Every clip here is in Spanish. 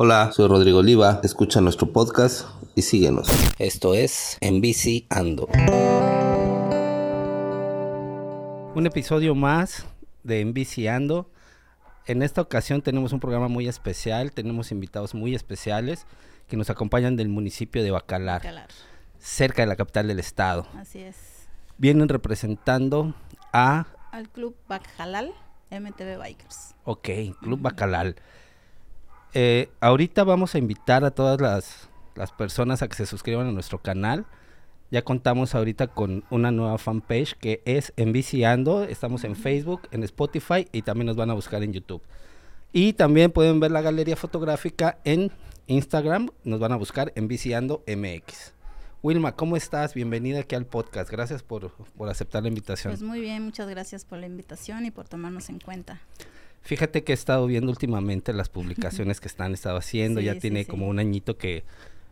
Hola, soy Rodrigo Oliva, escucha nuestro podcast y síguenos. Esto es En Bici Ando. Un episodio más de En Bici Ando. En esta ocasión tenemos un programa muy especial, tenemos invitados muy especiales que nos acompañan del municipio de Bacalar, Bacalar. cerca de la capital del estado. Así es. Vienen representando a, Al club Bajalal MTV Bikers. ok, Club Bacalar. Eh, ahorita vamos a invitar a todas las, las personas a que se suscriban a nuestro canal. Ya contamos ahorita con una nueva fanpage que es Enviciando. Estamos en Facebook, en Spotify y también nos van a buscar en YouTube. Y también pueden ver la galería fotográfica en Instagram. Nos van a buscar Enviciando MX. Wilma, ¿cómo estás? Bienvenida aquí al podcast. Gracias por, por aceptar la invitación. Pues muy bien, muchas gracias por la invitación y por tomarnos en cuenta. Fíjate que he estado viendo últimamente las publicaciones que están estado haciendo. Sí, ya sí, tiene sí. como un añito que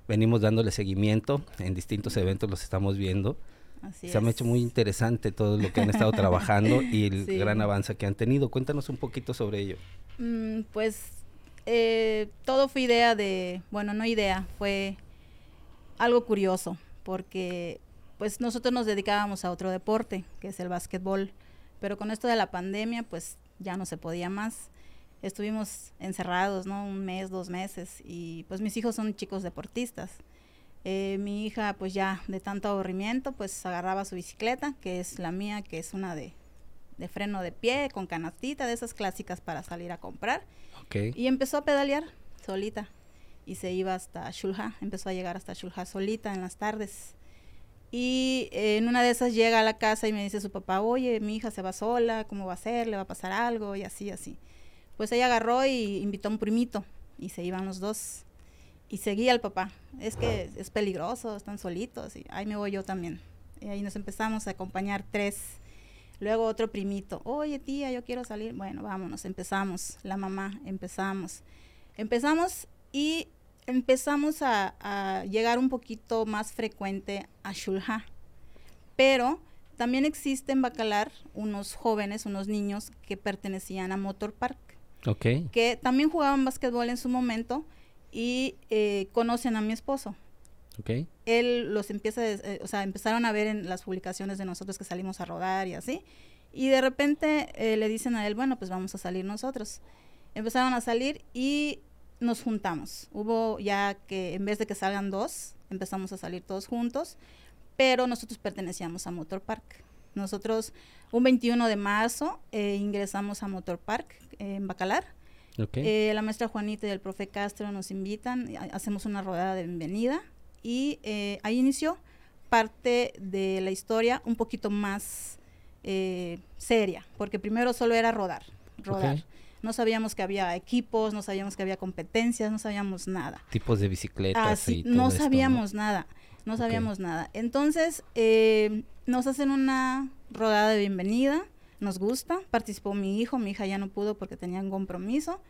venimos dándole seguimiento. En distintos eventos los estamos viendo. Así Se me ha es. hecho muy interesante todo lo que han estado trabajando y el gran avance que han tenido. Cuéntanos un poquito sobre ello. Mm, pues eh, todo fue idea de, bueno, no idea, fue algo curioso, porque pues nosotros nos dedicábamos a otro deporte, que es el básquetbol, pero con esto de la pandemia, pues ya no se podía más. Estuvimos encerrados, ¿no? Un mes, dos meses, y pues mis hijos son chicos deportistas. Eh, mi hija, pues ya de tanto aburrimiento, pues agarraba su bicicleta, que es la mía, que es una de, de freno de pie, con canastita, de esas clásicas para salir a comprar. Y empezó a pedalear solita. Y se iba hasta Shulha, empezó a llegar hasta Shulha solita en las tardes. Y eh, en una de esas llega a la casa y me dice su papá, oye, mi hija se va sola, ¿cómo va a ser? ¿Le va a pasar algo? Y así, así. Pues ella agarró y invitó a un primito y se iban los dos. Y seguía al papá. Es que es peligroso, están solitos. Y ahí me voy yo también. Y ahí nos empezamos a acompañar tres. Luego otro primito, oye tía, yo quiero salir. Bueno, vámonos, empezamos. La mamá, empezamos. Empezamos y empezamos a, a llegar un poquito más frecuente a Shulha. Pero también existe en Bacalar unos jóvenes, unos niños que pertenecían a Motor Park, Ok. que también jugaban básquetbol en su momento y eh, conocen a mi esposo Ok. él los empieza, eh, o sea, empezaron a ver en las publicaciones de nosotros que salimos a rodar y así. Y de repente eh, le dicen a él, bueno, pues vamos a salir nosotros. Empezaron a salir y nos juntamos. Hubo ya que en vez de que salgan dos, empezamos a salir todos juntos, pero nosotros pertenecíamos a Motor Park. Nosotros, un 21 de marzo, eh, ingresamos a Motor Park eh, en Bacalar. Ok. Eh, la maestra Juanita y el profe Castro nos invitan, hacemos una rodada de bienvenida y eh, ahí inició parte de la historia un poquito más seria, porque primero solo era rodar. No sabíamos que había equipos, no sabíamos que había competencias, no sabíamos nada. Tipos de bicicletas Así, y todo no esto, sabíamos nada, no sabíamos nada. Entonces, eh, nos hacen una rodada de bienvenida, nos gusta, participó mi hijo, mi hija ya no pudo porque tenía un compromiso,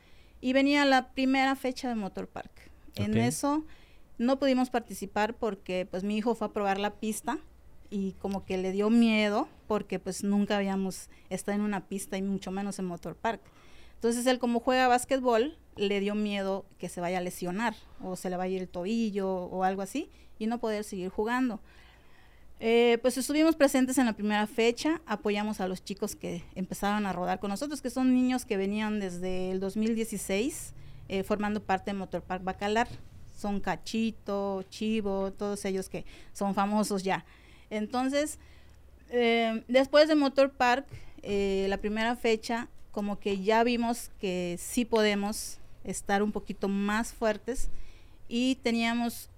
y venía la primera fecha de Motor Park. En eso no pudimos participar porque pues mi hijo fue a probar la pista y como que le dio miedo porque pues nunca habíamos estado en una pista y mucho menos en Motor Park. Entonces él como juega básquetbol, le dio miedo que se vaya a lesionar o se le vaya a ir el tobillo o algo así y no poder seguir jugando. Eh, pues estuvimos presentes en la primera fecha, apoyamos a los chicos que empezaron a rodar con nosotros, que son niños que venían desde el 2016 eh, formando parte de Motor Park Bacalar. Son Cachito, Chivo, todos ellos que son famosos ya. Entonces, eh, después de Motor Park, la primera fecha, como que ya vimos que sí podemos estar un poquito más fuertes y teníamos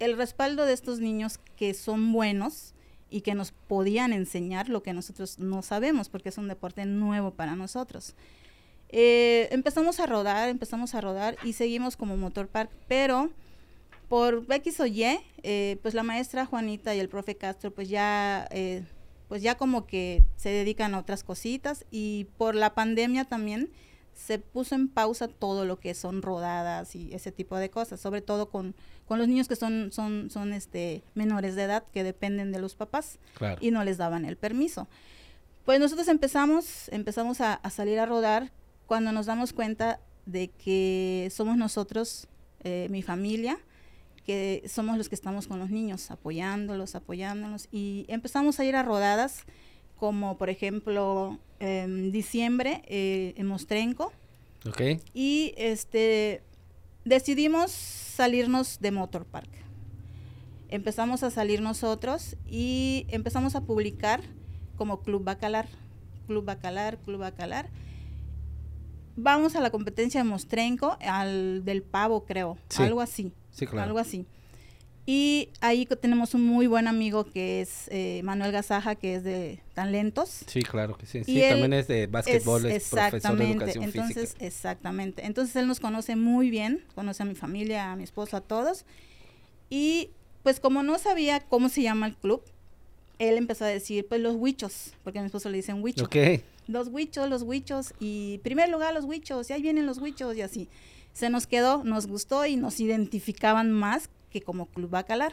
el respaldo de estos niños que son buenos y que nos podían enseñar lo que nosotros no sabemos porque es un deporte nuevo para nosotros. Eh, empezamos a rodar, empezamos a rodar y seguimos como Motor Park, pero por X o Y, eh, pues la maestra Juanita y el profe Castro, pues ya, eh, pues ya como que se dedican a otras cositas y por la pandemia también se puso en pausa todo lo que son rodadas y ese tipo de cosas, sobre todo con, con los niños que son, son, son este, menores de edad que dependen de los papás Claro. y no les daban el permiso. Pues nosotros empezamos, empezamos a, a salir a rodar cuando nos damos cuenta de que somos nosotros eh, mi familia, que somos los que estamos con los niños, apoyándolos, apoyándolos. Y empezamos a ir a rodadas, como por ejemplo en diciembre eh, en Mostrenco. Ok. Y este decidimos salirnos de Motor Park. Empezamos a salir nosotros y empezamos a publicar como Club Bacalar, Club Bacalar, Club Bacalar. Vamos a la competencia de Mostrenco, al del pavo, creo, Sí. algo así. Sí, claro. Algo así. Y ahí tenemos un muy buen amigo que es eh, Manuel Gazaja, que es de Talentos. Sí, claro que sí. Y Sí, él también es de básquetbol, es, profesor de exactamente, educación entonces, física. Exactamente. Entonces él nos conoce muy bien, conoce a mi familia, a mi esposo, a todos. Y pues como no sabía cómo se llama el club, él empezó a decir, pues los huichos, porque a mi esposo le dicen huicho. Ok. Los huichos, los huichos, y primer lugar los huichos, y ahí vienen los huichos, y así. Se nos quedó, nos gustó y nos identificaban más que como Club Bacalar.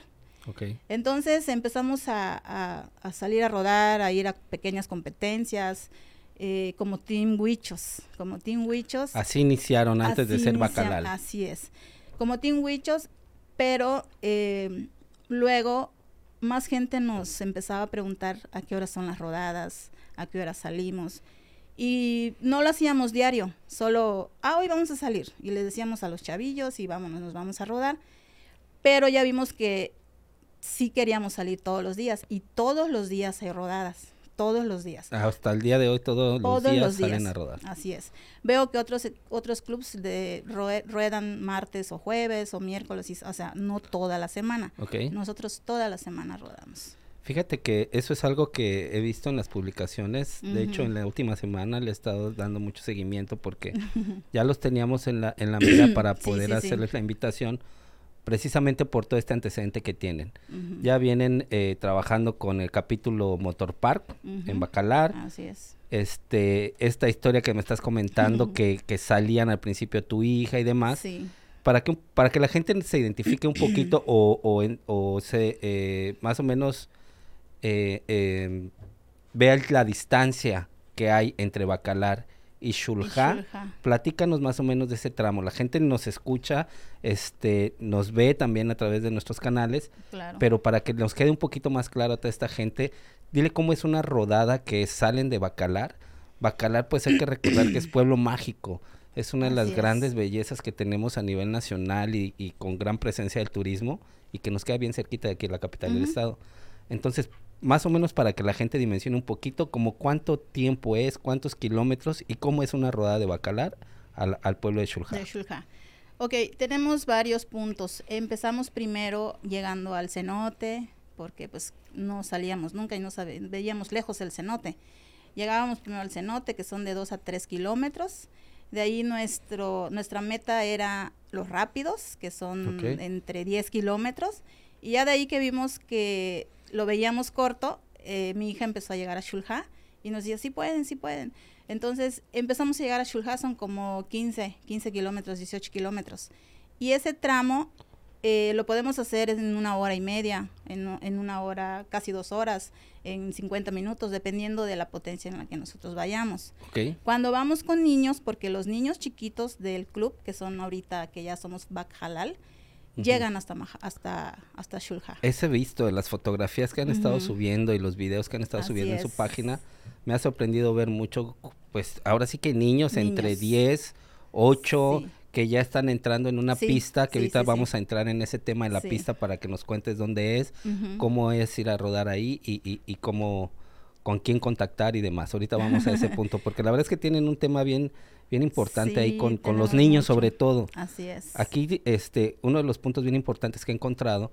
Entonces empezamos a, a- a salir a rodar, a ir a pequeñas competencias, eh, como Team Huichos, como Team Huichos. Así iniciaron antes de ser Bacalal. Así es, como Team Huichos, pero eh, luego más gente nos empezaba a preguntar a qué horas son las rodadas, a qué horas salimos. Y no lo hacíamos diario, solo, ah, hoy vamos a salir. Y les decíamos a los chavillos y vámonos, nos vamos a rodar. Pero ya vimos que sí queríamos salir todos los días y todos los días hay rodadas, todos los días. Hasta el día de hoy todos, Todos los días los días. salen a rodar. Así es. Veo que otros otros clubs de rue- ruedan martes o jueves o miércoles, y- o sea, no toda la semana. Ok. Nosotros toda la semana rodamos. Fíjate que eso es algo que he visto en las publicaciones. De hecho, en la última semana le he estado dando mucho seguimiento porque ya los teníamos en la, en la mira para poder sí, sí. hacerles la invitación, precisamente por todo este antecedente que tienen. Ya vienen eh, trabajando con el capítulo Motor Park en. Bacalar. Así es. Este, esta historia que me estás comentando, que, que salían al principio tu hija y demás, Sí. para que, para que la gente se identifique un poquito o, o, en- o se, eh, más o menos eh, eh, vea la distancia que hay entre Bacalar y Shulja. Platícanos más o menos de ese tramo. La gente nos escucha, este, nos ve también a través de nuestros canales, Claro. pero para que nos quede un poquito más claro a toda esta gente, dile cómo es una rodada que salen de Bacalar. Bacalar, pues hay que recordar que es pueblo mágico. Es una de las Así es. grandes bellezas que tenemos a nivel nacional y, y con gran presencia del turismo y que nos queda bien cerquita de aquí, la capital del estado. Entonces, más o menos para que la gente dimensione un poquito como cuánto tiempo es, cuántos kilómetros y cómo es una rodada de Bacalar al, al pueblo de Shulja. De Shulja. Ok, tenemos varios puntos. Empezamos primero llegando al cenote, porque pues no salíamos nunca y no veíamos lejos el cenote. Llegábamos primero al cenote, que son de 2 a 3 kilómetros. De ahí nuestro, nuestra meta era los rápidos, que son entre 10 kilómetros. Y ya de ahí que vimos que lo veíamos corto, eh, mi hija empezó a llegar a Shulja y nos decía, sí pueden, sí pueden. Entonces empezamos a llegar a Shulja, son como 15, 15 kilómetros, 18 kilómetros. Y ese tramo eh, lo podemos hacer en una hora y media, en, una hora, casi dos horas, en 50 minutos, dependiendo de la potencia en la que nosotros vayamos. Cuando vamos con niños, porque los niños chiquitos del club, que son ahorita que ya somos Bac Halal, Llegan hasta, hasta, hasta Shulja. Ese visto las fotografías que han estado subiendo y los videos que han estado Así subiendo en su página, me ha sorprendido ver mucho, pues ahora sí que niños, entre Niños. 10, 8, Sí. que ya están entrando en una Sí, pista, que sí, ahorita vamos a entrar en ese tema de la pista para que nos cuentes dónde es, cómo es ir a rodar ahí y, y, y cómo, con quién contactar y demás. Ahorita vamos a ese punto, porque la verdad es que tienen un tema bien, bien importante ahí con, con los niños mucho. sobre todo. Así es. Aquí, este, uno de los puntos bien importantes que he encontrado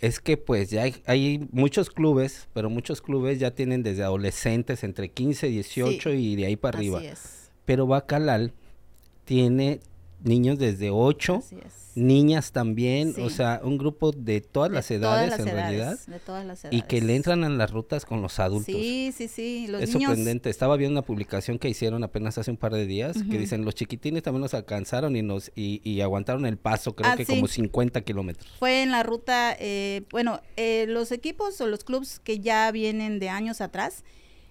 es que pues ya hay, hay muchos clubes, pero muchos clubes ya tienen desde adolescentes entre 15, 18 Sí, y de ahí para arriba. Así es. Pero Bacalal tiene niños desde 8, Así es. niñas también, o sea, un grupo de todas De las todas edades las en edades, realidad De todas las y que le edades. entran a las rutas con los adultos. Sí, sí, sí. Los es niños. sorprendente. Estaba viendo una publicación que hicieron apenas hace un par de días que Ujú. dicen los chiquitines también nos alcanzaron y nos y, y aguantaron el paso, creo Ah, que sí. como 50 kilómetros. Fue en la ruta, eh, bueno, eh, los equipos o los clubs que ya vienen de años atrás,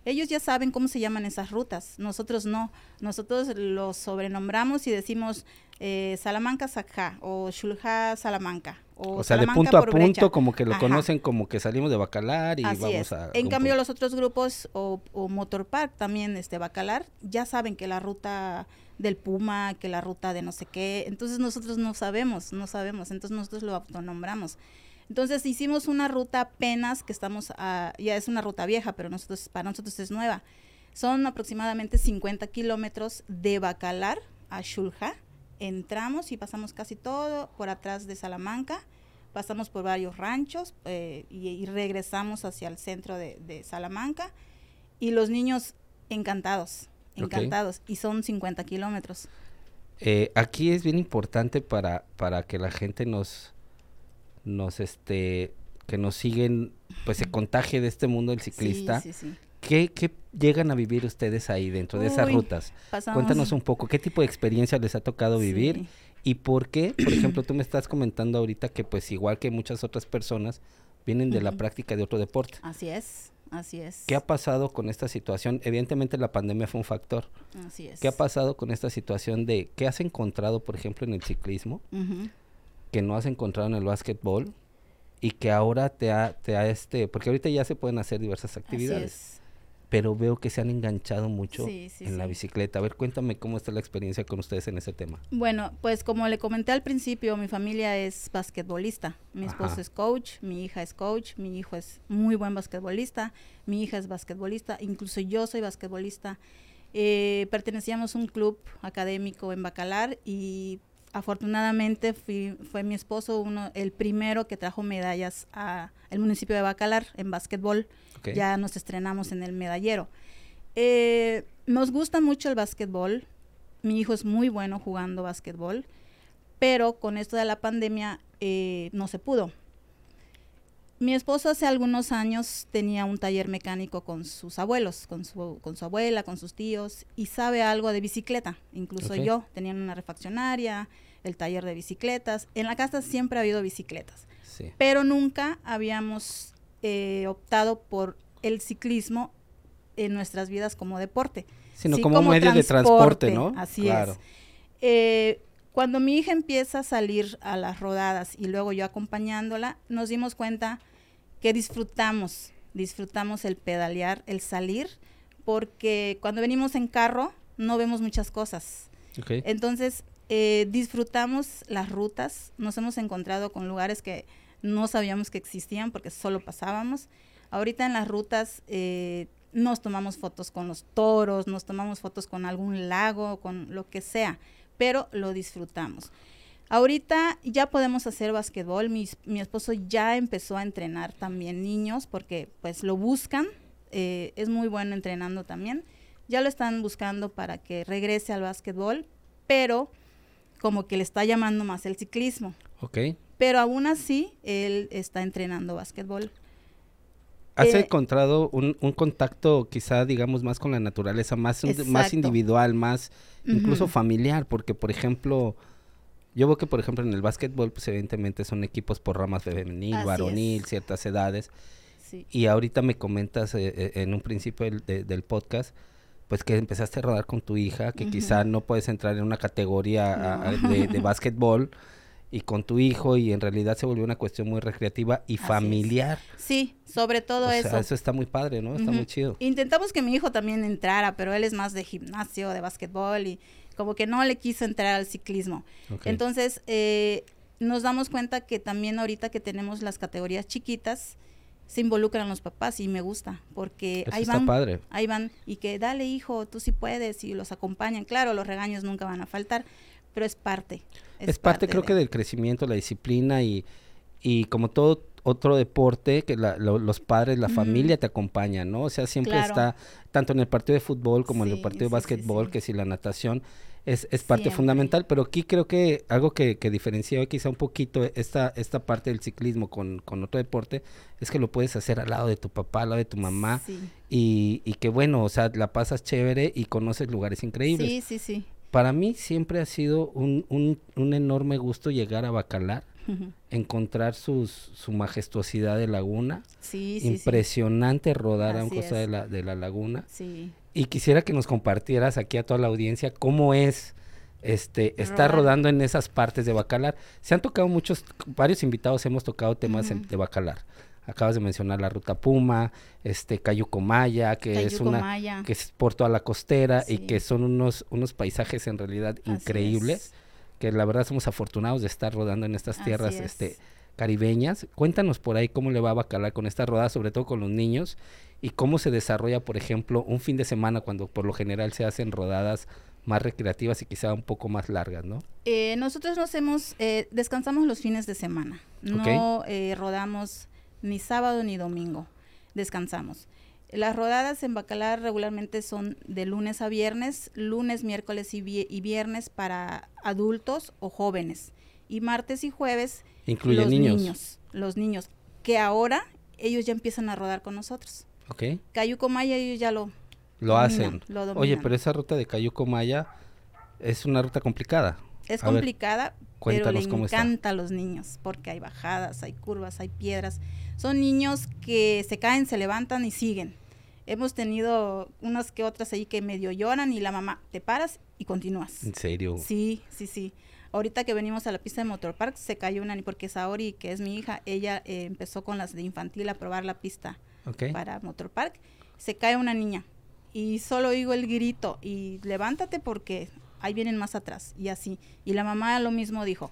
Ellos ya saben cómo se llaman esas rutas, nosotros no. Nosotros los sobrenombramos y decimos eh, Salamanca Sajá o Shulja Salamanca. O, sea, de punto a punto, como que lo conocen como que salimos de Bacalar y vamos a... En cambio, los otros grupos o, o Motor Park también, este Bacalar, ya saben que la ruta del Puma, que la ruta de no sé qué. Entonces nosotros no sabemos, no sabemos. Entonces nosotros lo autonombramos. Entonces hicimos una ruta apenas que estamos, a, ya es una ruta vieja, pero nosotros para nosotros es nueva. Son aproximadamente 50 kilómetros de Bacalar a Shulja. Entramos y pasamos casi todo por atrás de Salamanca. Pasamos por varios ranchos eh, y, regresamos hacia el centro de, Salamanca. Y los niños encantados, encantados. Y son 50 kilómetros. Eh, aquí es bien importante para, para que la gente nos, nos este que nos siguen pues se contagie de este mundo del ciclista. Sí, sí, ¿Qué, ¿Qué, llegan a vivir ustedes ahí dentro de esas rutas? Cuéntanos un poco, ¿qué tipo de experiencia les ha tocado vivir? ¿Y por qué? Por ejemplo, tú me estás comentando ahorita que pues igual que muchas otras personas vienen de la práctica de otro deporte. Así es, así es. ¿Qué ha pasado con esta situación? Evidentemente la pandemia fue un factor. Así es. ¿Qué ha pasado con esta situación de qué has encontrado, por ejemplo, en el ciclismo? Que no has encontrado en el básquetbol y que ahora te ha, te ha este, porque ahorita ya se pueden hacer diversas actividades. Pero veo que se han enganchado mucho en la bicicleta. A ver, cuéntame cómo está la experiencia con ustedes en ese tema. Bueno, pues como le comenté al principio, mi familia es basquetbolista. Mi esposo es coach, mi hija es coach, mi hijo es muy buen basquetbolista, mi hija es basquetbolista, incluso yo soy basquetbolista. Eh, pertenecíamos a un club académico en Bacalar y afortunadamente fue mi esposo uno el primero que trajo medallas a el municipio de Bacalar en básquetbol. Ya nos estrenamos en el medallero. Eh, nos gusta mucho el básquetbol. Mi hijo es muy bueno jugando básquetbol, pero con esto de la pandemia eh, no se pudo. Mi esposo hace algunos años tenía un taller mecánico con sus abuelos, con su, con su abuela, con sus tíos, y sabe algo de bicicleta. Incluso yo, tenían una refaccionaria, el taller de bicicletas. En la casa siempre ha habido bicicletas, pero nunca habíamos eh, optado por el ciclismo en nuestras vidas como deporte. Sino como, medio de transporte, ¿no? Así es. Eh, cuando mi hija empieza a salir a las rodadas y luego yo acompañándola, nos dimos cuenta que disfrutamos, disfrutamos el pedalear, el salir, porque cuando venimos en carro no vemos muchas cosas. Entonces, eh, disfrutamos las rutas, nos hemos encontrado con lugares que no sabíamos que existían porque solo pasábamos. Ahorita en las rutas eh, nos tomamos fotos con los toros, nos tomamos fotos con algún lago, con lo que sea, pero lo disfrutamos. Ahorita ya podemos hacer basquetbol, mi, mi esposo ya empezó a entrenar también niños porque pues lo buscan, eh, es muy bueno entrenando también, ya lo están buscando para que regrese al basquetbol, pero como que le está llamando más el ciclismo. Ok. Pero aún así, él está entrenando básquetbol. ¿Has eh, encontrado un, contacto quizá, digamos, más con la naturaleza, más, más individual, más incluso familiar? Porque, por ejemplo, yo veo que, por ejemplo, en el básquetbol, pues evidentemente son equipos por ramas femenil, varonil, ciertas edades. Sí. Y ahorita me comentas eh, eh, en un principio del podcast, pues que empezaste a rodar con tu hija, que quizá no puedes entrar en una categoría de, de básquetbol y con tu hijo y en realidad se volvió una cuestión muy recreativa y familiar. Sí, sobre todo eso. eso está muy padre, ¿no? Está muy chido. Intentamos que mi hijo también entrara, pero él es más de gimnasio, de básquetbol y como que no le quiso entrar al ciclismo. Entonces, eh, nos damos cuenta que también ahorita que tenemos las categorías chiquitas, se involucran los papás y me gusta porque ahí van, padre. ahí van y que dale hijo, tú sí puedes y los acompañan. Claro, los regaños nunca van a faltar, pero es parte. Es, parte, creo que del crecimiento, la disciplina y, y como todo otro deporte que los padres, la familia te acompañan, ¿no? O sea, siempre está tanto en el partido de fútbol como en el partido de básquetbol, que si la natación es, es parte fundamental, pero aquí creo que algo que, que diferencia quizá un poquito esta, esta parte del ciclismo con, con otro deporte es que lo puedes hacer al lado de tu papá, al lado de tu mamá y, y que bueno, o sea, la pasas chévere y conoces lugares increíbles. Sí, sí, sí. Para mí siempre ha sido un, un, un enorme gusto llegar a Bacalar encontrar sus, su majestuosidad de laguna. Sí, sí, Impresionante rodar a un Así costado de la, de la laguna. Sí. Y quisiera que nos compartieras aquí a toda la audiencia cómo es este estar Rodar. rodando en esas partes de Bacalar. Se han tocado muchos, varios invitados hemos tocado temas en- de Bacalar. Acabas de mencionar la ruta Puma, este Cayuco Maya, que es una que es por toda la costera y que son unos unos paisajes en realidad Así increíbles, es. que la verdad somos afortunados de estar rodando en estas Así tierras es. este caribeñas. Cuéntanos por ahí cómo le va a Bacalar con esta rodada, sobre todo con los niños, y cómo se desarrolla, por ejemplo, un fin de semana cuando por lo general se hacen rodadas más recreativas y quizá un poco más largas, ¿no? Eh, nosotros nos hemos, eh, descansamos los fines de semana. No eh, rodamos ni sábado ni domingo. Descansamos. Las rodadas en Bacalar regularmente son de lunes a viernes, lunes, miércoles y, vie- y viernes para adultos o jóvenes. Y martes y jueves Incluye los niños. Los niños, que ahora ellos ya empiezan a rodar con nosotros. ¿Ok? Cayuco Maya ellos ya lo, Lo Dominan, hacen. lo Oye, pero esa ruta de Cayuco Maya es una ruta complicada. Es A ver, complicada, pero le está. encanta a los niños, porque hay bajadas, hay curvas, hay piedras. Son niños que se caen, se levantan y siguen. Hemos tenido unas que otras ahí que medio lloran y la mamá, te paras y continúas. En serio. Sí, sí, sí. Ahorita que venimos a la pista de Motor Park, se cayó una, porque Saori, que es mi hija, ella eh, empezó con las de infantil a probar la pista para Motor Park. Se cae una niña y solo oigo el grito y levántate porque ahí vienen más atrás y así. Y la mamá lo mismo dijo,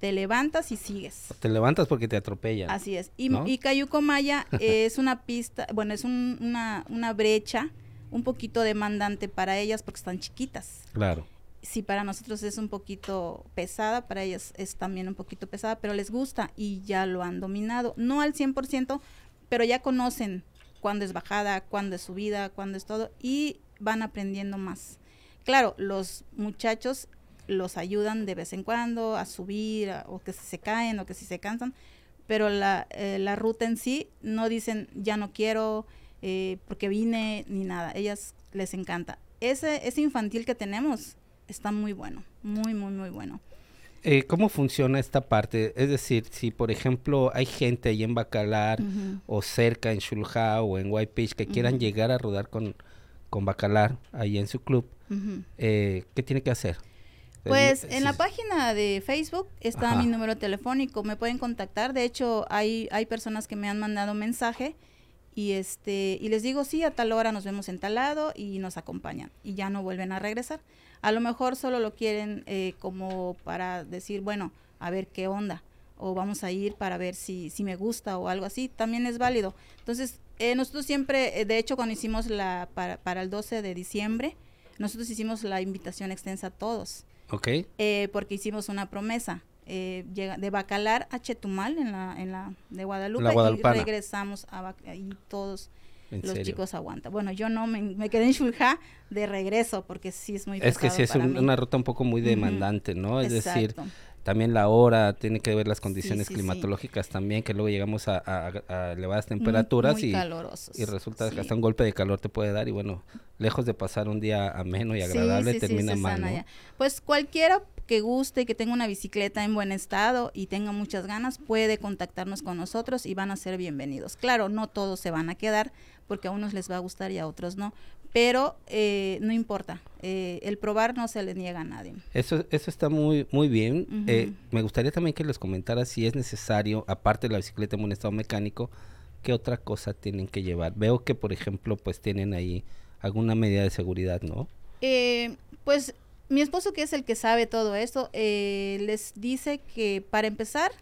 te levantas y sigues. Te levantas porque te atropellan. Así es. Y, ¿no? y Cayuco Maya es una pista, bueno, es un- una, una brecha un poquito demandante para ellas porque están chiquitas. Claro. Si para nosotros es un poquito pesada, para ellas es también un poquito pesada, pero les gusta y ya lo han dominado. No al 100%, pero ya conocen cuándo es bajada, cuándo es subida, cuándo es todo y van aprendiendo más. Claro, los muchachos los ayudan de vez en cuando a subir a- o que si se caen o que si se cansan, pero la, eh, la ruta en sí no dicen ya no quiero eh, porque vine ni nada, ellas les encanta. Ese, ese infantil que tenemos está muy bueno, muy, muy, muy bueno. Eh, ¿Cómo funciona esta parte? Es decir, si por ejemplo hay gente ahí en Bacalar o cerca en Shulha o en White Beach que quieran llegar a rodar con, con Bacalar ahí en su club, eh, ¿qué tiene que hacer? Pues en la página de Facebook está Ajá. mi número telefónico, me pueden contactar. De hecho, hay, hay personas que me han mandado mensaje y este y les digo, sí, a tal hora nos vemos en tal lado y nos acompañan y ya no vuelven a regresar. A lo mejor solo lo quieren eh, como para decir, bueno, a ver qué onda o vamos a ir para ver si, si me gusta o algo así, también es válido. Entonces, eh, nosotros siempre, eh, de hecho, cuando hicimos la, para, para el 12 de diciembre, nosotros hicimos la invitación extensa a todos Ok, eh, porque hicimos una promesa eh, llega, de Bacalar a Chetumal en la, en la de Guadalupe La y regresamos a Bac- y todos los serio. chicos aguantan. Bueno, yo no me, me quedé en Shulja de regreso porque sí es muy Es que sí es para un- mí. una ruta un poco muy demandante, ¿no? Es decir, Exacto. También la hora, tiene que ver las condiciones sí, sí. climatológicas también, que luego llegamos a, a- a elevadas temperaturas muy y, calorosos. y resulta que hasta un golpe de calor te puede dar y bueno, lejos de pasar un día ameno y agradable, termina mal. Pues cualquiera que guste y que tenga una bicicleta en buen estado y tenga muchas ganas, puede contactarnos con nosotros y van a ser bienvenidos. Claro, no todos se van a quedar porque a unos les va a gustar y a otros no, pero eh, no importa, eh, el probar no se le niega a nadie. Eso, eso está muy, muy bien. Eh, me gustaría también que les comentara si es necesario, aparte de la bicicleta en buen estado mecánico, qué otra cosa tienen que llevar. Veo que, por ejemplo, pues tienen ahí alguna medida de seguridad, ¿no? Eh, pues mi esposo, que es el que sabe todo esto, eh, les dice que para empezar,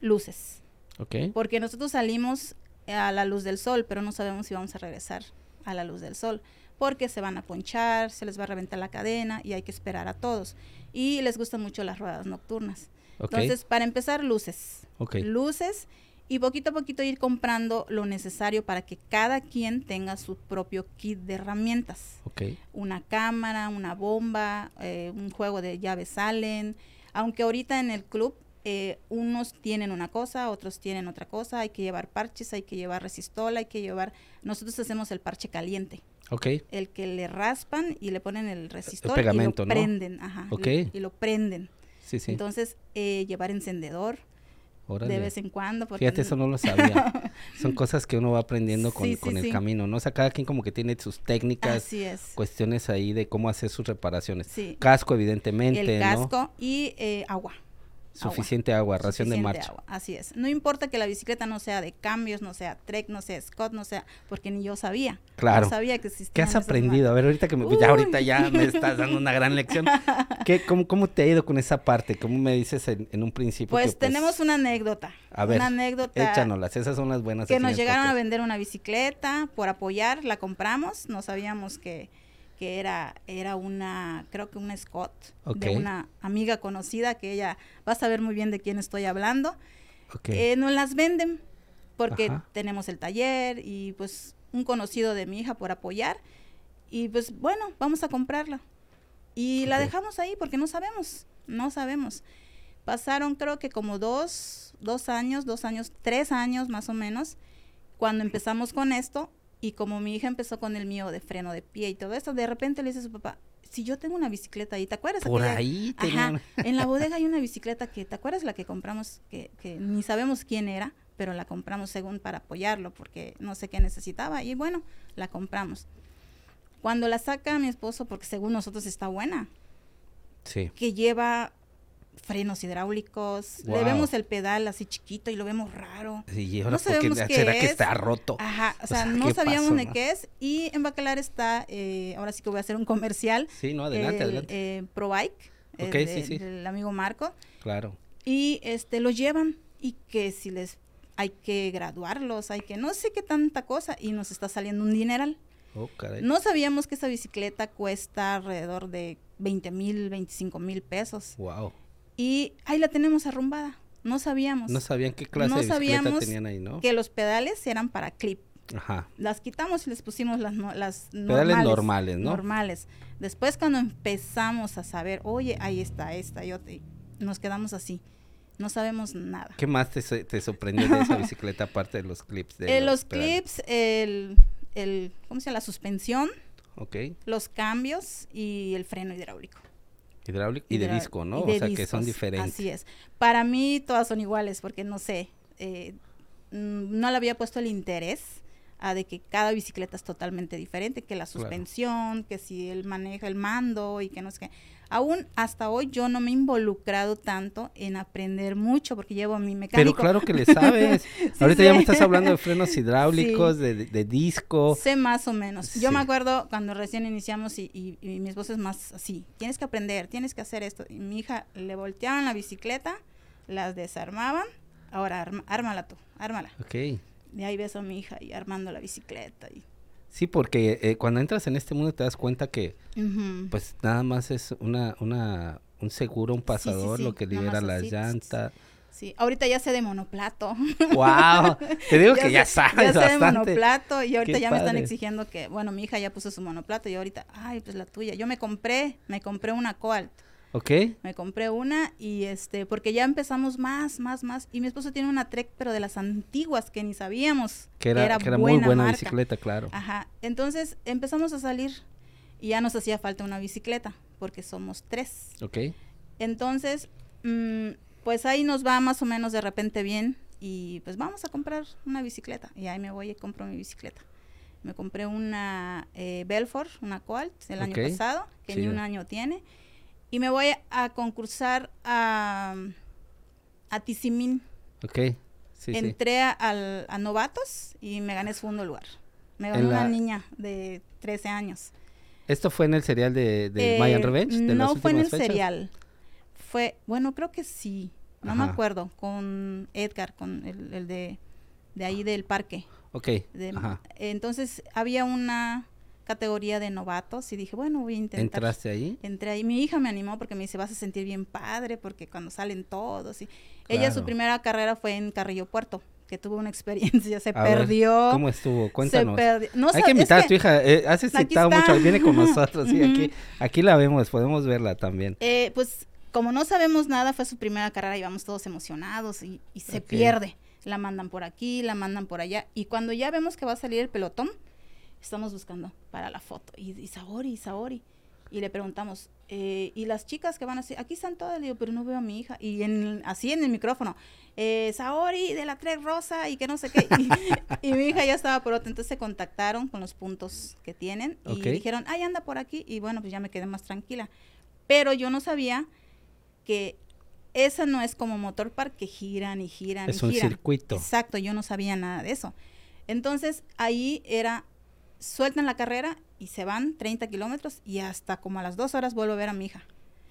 luces. ¿Ok? Porque nosotros salimos a la luz del sol, pero no sabemos si vamos a regresar a la luz del sol, porque se van a ponchar, se les va a reventar la cadena y hay que esperar a todos. Y les gustan mucho las ruedas nocturnas. Entonces, para empezar, luces. Luces y poquito a poquito ir comprando lo necesario para que cada quien tenga su propio kit de herramientas ok. una cámara, una bomba, eh, un juego de llaves salen. Aunque ahorita en el club eh, unos tienen una cosa, otros tienen otra cosa, hay que llevar parches, hay que llevar resistol, hay que llevar... Nosotros hacemos el parche caliente, El que le raspan y le ponen el pegamento, y lo prenden, ajá, Ok. y, y lo prenden. Sí, sí. Entonces, eh, llevar encendedor, de Órale. vez en cuando. Porque Fíjate, eso no lo sabía. Son cosas que uno va aprendiendo con, Sí, sí, con el camino, ¿no? O sea, cada quien como que tiene sus técnicas, Así es. cuestiones ahí de cómo hacer sus reparaciones. Casco, evidentemente, el ¿no? casco y eh, agua. Suficiente agua, ración de marcha. agua, Así es. No importa que la bicicleta no sea de cambios, no sea Trek, no sea Scott, no sea, porque ni yo sabía. Claro. No sabía que existía. ¿Qué has aprendido? A ver, ahorita que me, ya ahorita ya me estás dando una gran lección. ¿Qué, cómo, ¿Cómo te ha ido con esa parte? ¿Cómo me dices en, en un principio? Pues, que, tenemos una anécdota. A ver, una anécdota. échanolas, esas son las buenas. que nos llegaron a vender una bicicleta por apoyar, la compramos, no sabíamos que, que era, era una, creo que una Scott, de una amiga conocida que ella va a saber muy bien de quién estoy hablando. Ok. Eh, nos las venden porque Ajá. tenemos el taller y pues un conocido de mi hija por apoyar y pues bueno, vamos a comprarla. Y la dejamos ahí porque no sabemos, no sabemos. Pasaron creo que como dos, dos años, dos años, tres años más o menos, cuando empezamos con esto y como mi hija empezó con el mío de freno de pie y todo esto, de repente le dice a su papá, si yo tengo una bicicleta ahí, ¿te acuerdas? Por aquella- ahí Ajá, tenían- en la bodega hay una bicicleta que, ¿te acuerdas la que compramos? Que, que ni sabemos quién era, pero la compramos según para apoyarlo, porque no sé qué necesitaba, y bueno, la compramos. Cuando la saca mi esposo, porque según nosotros está buena, Sí. que lleva frenos hidráulicos, Wow. le vemos el pedal así chiquito y lo vemos raro. Sí, y No ahora sabemos qué será que es. está roto. Ajá, o O sea, no ¿qué sabíamos pasó, de no? qué es. Y en Bacalar está, eh, ahora sí que voy a hacer un comercial. Sí, no, adelante, el, adelante. eh, ProBike, Ok, de- sí, sí. del amigo Marco. Claro. Y este los llevan y que si les hay que graduarlos, hay que no sé qué tanta cosa y nos está saliendo un dineral. Oh, caray. No sabíamos que esa bicicleta cuesta alrededor de 20 mil, 25 mil pesos. Wow. Y ahí la tenemos arrumbada. No sabíamos No sabían qué clase No de bicicleta sabíamos tenían ahí, ¿no? que los pedales eran para clip. Ajá. Las quitamos y les pusimos las, no- las Pedales normales, ¿no? Normales. Después cuando empezamos a saber, oye, ahí está esta y otra, nos quedamos así. No sabemos nada. ¿Qué más te, te sorprendió de esa bicicleta aparte de los clips? De Eh, los clips, el, el, ¿cómo se llama? La suspensión, Ok. los cambios y el freno hidráulico. Hidráulico y de disco, ¿no? O sea, que son diferentes. Así es. Para mí todas son iguales porque no sé, eh, mm, no le había puesto el interés a de que cada bicicleta es totalmente diferente, que la Claro. suspensión, que si él maneja el mando y que no sé qué. Aún hasta hoy yo no me he involucrado tanto en aprender mucho porque llevo a mi Pero mecánico. claro que le sabes. Sí Ahorita ya me estás hablando de frenos hidráulicos, de, de- de disco. Sé más o menos. Yo me acuerdo cuando recién iniciamos y, y, y mi es más así. Tienes que aprender, tienes que hacer esto. Y mi hija le volteaban la bicicleta, las desarmaban. Ahora arma- ármala tú, ármala. Ok. Y ahí ves a mi hija y armando la bicicleta. Y, Sí, porque eh, cuando entras en este mundo te das cuenta que pues nada más es una, una, un seguro, un pasador, sí, lo que libera la así, llanta. Sí, ahorita ya sé de monoplato. ¡Wow! Te digo que ya sabes ya sé de bastante. monoplato y ahorita Qué ya me están exigiendo que, bueno, mi hija ya puso su monoplato y ahorita, ay, pues la tuya. Yo me compré, me compré una Colt. ¿Ok? Me compré una y este, porque ya empezamos más, más, más. Y mi esposo tiene una Trek, pero de las antiguas que ni sabíamos Que era, que era muy buena marca. bicicleta, claro. Ajá. Entonces empezamos a salir y ya nos hacía falta una bicicleta, porque somos tres. ¿Ok? Entonces, mm, pues ahí nos va más o menos de repente bien y pues vamos a comprar una bicicleta. Y ahí me voy y compro mi bicicleta. Me compré una eh, Belfort, una Colt, el Ok, año pasado, que ni chido. un año tiene. Y me voy a concursar a, a Tizimín. ¿Ok? Sí, sí. Entré a, al- a novatos y me gané segundo lugar. Me ganó En una la- niña de 13 años. ¿Esto fue en el serial de, de Eh, Mayan Revenge? de no fue en el fechas? serial. Fue, bueno, creo que sí. No me acuerdo. Con Edgar, con el, el de, de ahí del parque. Ok. De- Ajá. Entonces había una categoría de novatos y dije, bueno, voy a intentar. ¿Entraste ahí? Entré ahí. Mi hija me animó porque me dice, vas a sentir bien padre porque cuando salen todos. Y ella, su primera carrera fue en Carrillo Puerto, que tuvo una experiencia, se A ver, perdió. ¿Cómo estuvo? se Cuéntanos. perdió. No Hay que invitar a que- tu hija. eh, has Aquí citado está. mucho. Viene con nosotros. Sí, aquí, aquí la vemos. Podemos verla también. Eh, pues como no sabemos nada, fue su primera carrera y vamos todos emocionados y, y se pierde. La mandan por aquí, la mandan por allá. Y cuando ya vemos que va a salir el pelotón, estamos buscando para la foto. Y, y Saori, y Saori. Y le preguntamos, eh, y las chicas que van así, aquí están todas, le digo, pero no veo a mi hija. Y en, así en el micrófono, eh, Saori de la Trek Rosa y que no sé qué. Y, mi hija ya estaba por otro. Entonces se contactaron con los puntos que tienen y dijeron, ay, anda por aquí. Y bueno, pues ya me quedé más tranquila. Pero yo no sabía que esa no es como motor park que giran y giran. Es un circuito. Exacto, yo no sabía nada de eso. Entonces ahí era, sueltan la carrera y se van 30 kilómetros y hasta como a las dos horas vuelvo a ver a mi hija.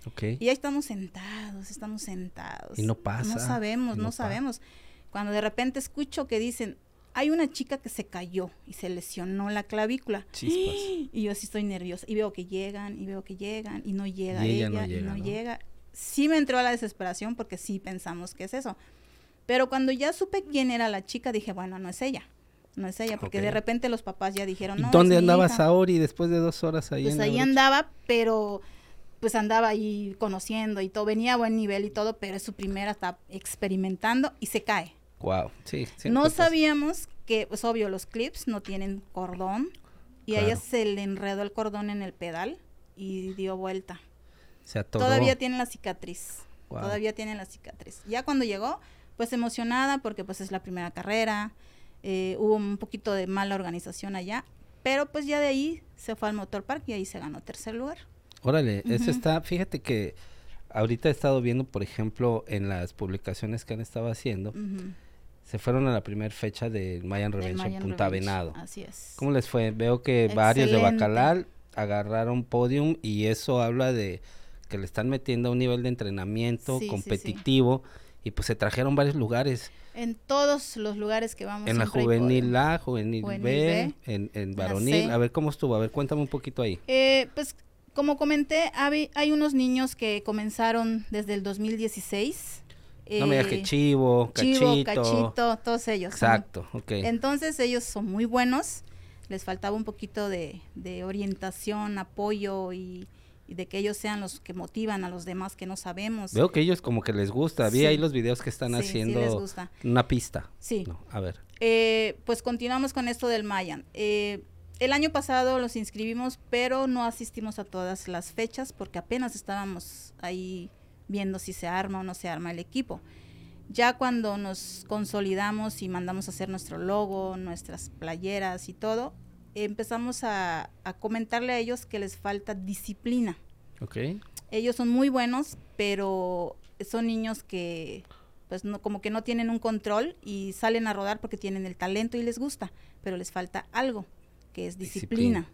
Okay. Y ahí estamos sentados, estamos sentados. Y no pasa. No sabemos, no, sabemos. Cuando de repente escucho que dicen, hay una chica que se cayó y se lesionó la clavícula. Chispas. Y yo así estoy nerviosa. Y veo que llegan, y veo que llegan, y no llega ella, no llega, y no, llega. Sí me entró a la desesperación porque sí pensamos que es eso. Pero cuando ya supe quién era la chica, dije, bueno, no es ella no es ella, porque de repente los papás ya dijeron, no. ¿Y dónde andaba Saori después de dos horas ahí? Pues ahí andaba, pero pues andaba ahí conociendo y todo, venía a buen nivel y todo, pero es su primera, está experimentando y se cae. Wow, sí. No sabíamos que, pues obvio, los clips no tienen cordón y a ella se le enredó el cordón en el pedal y dio vuelta. Se Todavía tiene la cicatriz. Todavía tiene la cicatriz. Ya cuando llegó, pues emocionada porque pues es la primera carrera, eh, hubo un poquito de mala organización allá, pero pues ya de ahí se fue al Motor Park y ahí se ganó tercer lugar. Órale, eso está, fíjate que ahorita he estado viendo, por ejemplo, en las publicaciones que han estado haciendo, se fueron a la primera fecha del Mayan Revenge en Punta Venado. Así es. ¿Cómo les fue? Veo que varios de Bacalar agarraron podium y eso habla de que le están metiendo a un nivel de entrenamiento competitivo y pues se trajeron varios lugares. En todos los lugares que vamos. En la juvenil A, juvenil, B, en, en varonil. A ver cómo estuvo, a ver, cuéntame un poquito ahí. Eh, pues como comenté, hay, unos niños que comenzaron desde el 2016. no me digas que Chivo, Cachito. Cachito, todos ellos. Exacto, ok. Entonces ellos son muy buenos, les faltaba un poquito de, de orientación, apoyo y, y de que ellos sean los que motivan a los demás que no sabemos. Veo que ellos como que les gusta. Vi ahí los videos que están haciendo una pista. Sí. a ver. Eh, pues continuamos con esto del Mayan. Eh, el año pasado los inscribimos, pero no asistimos a todas las fechas porque apenas estábamos ahí viendo si se arma o no se arma el equipo. Ya cuando nos consolidamos y mandamos a hacer nuestro logo, nuestras playeras y todo, empezamos a, comentarle a ellos que les falta disciplina. Ok. Ellos son muy buenos, pero son niños que pues no, como que no tienen un control y salen a rodar porque tienen el talento y les gusta, pero les falta algo, que es disciplina.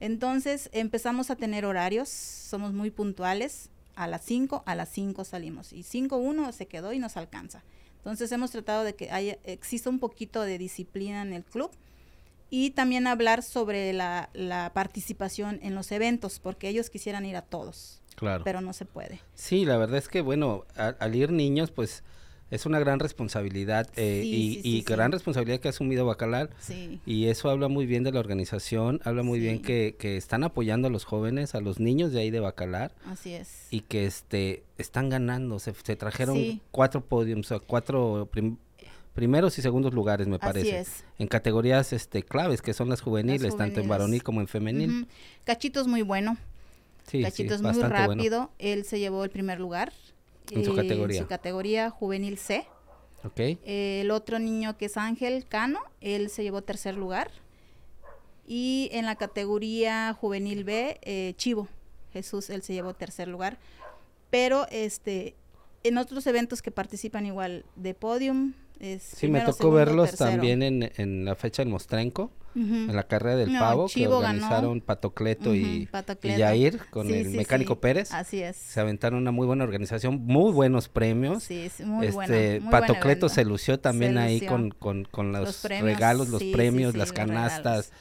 Entonces empezamos a tener horarios, somos muy puntuales, a las 5, a las 5 salimos y 5-1 se quedó y nos alcanza. Entonces hemos tratado de que haya, exista un poquito de disciplina en el club y también hablar sobre la, participación en los eventos, porque ellos quisieran ir a todos. Claro. Pero no se puede. Sí, la verdad es que, bueno, al ir niños, pues es una gran responsabilidad eh, y, gran responsabilidad que ha asumido Bacalar. Y eso habla muy bien de la organización, habla muy bien que, que, están apoyando a los jóvenes, a los niños de ahí de Bacalar. Así es. Y que este están ganando, se, se trajeron cuatro podiums, cuatro primeros y segundos lugares, me parece. es. En categorías este claves, que son las juveniles, tanto en varonil como en femenil. Cachito es muy bueno. Sí, Cachito es muy rápido. Él se llevó el primer lugar. En su categoría. En su categoría juvenil C. Ok. el otro niño que es Ángel Cano, él se llevó tercer lugar. Y en la categoría juvenil B, eh, Chivo, Jesús, él se llevó tercer lugar. Pero este, en otros eventos que participan igual de podium, sí, me tocó verlos también en, en, la fecha del Mostrenco, en la carrera del pavo, que organizaron Patocleto, y, Yair con el mecánico Pérez. Así es. Se aventaron una muy buena organización, muy buenos premios. Sí, muy este, Patocleto se lució también ahí con, con, con los, regalos, los premios, las canastas.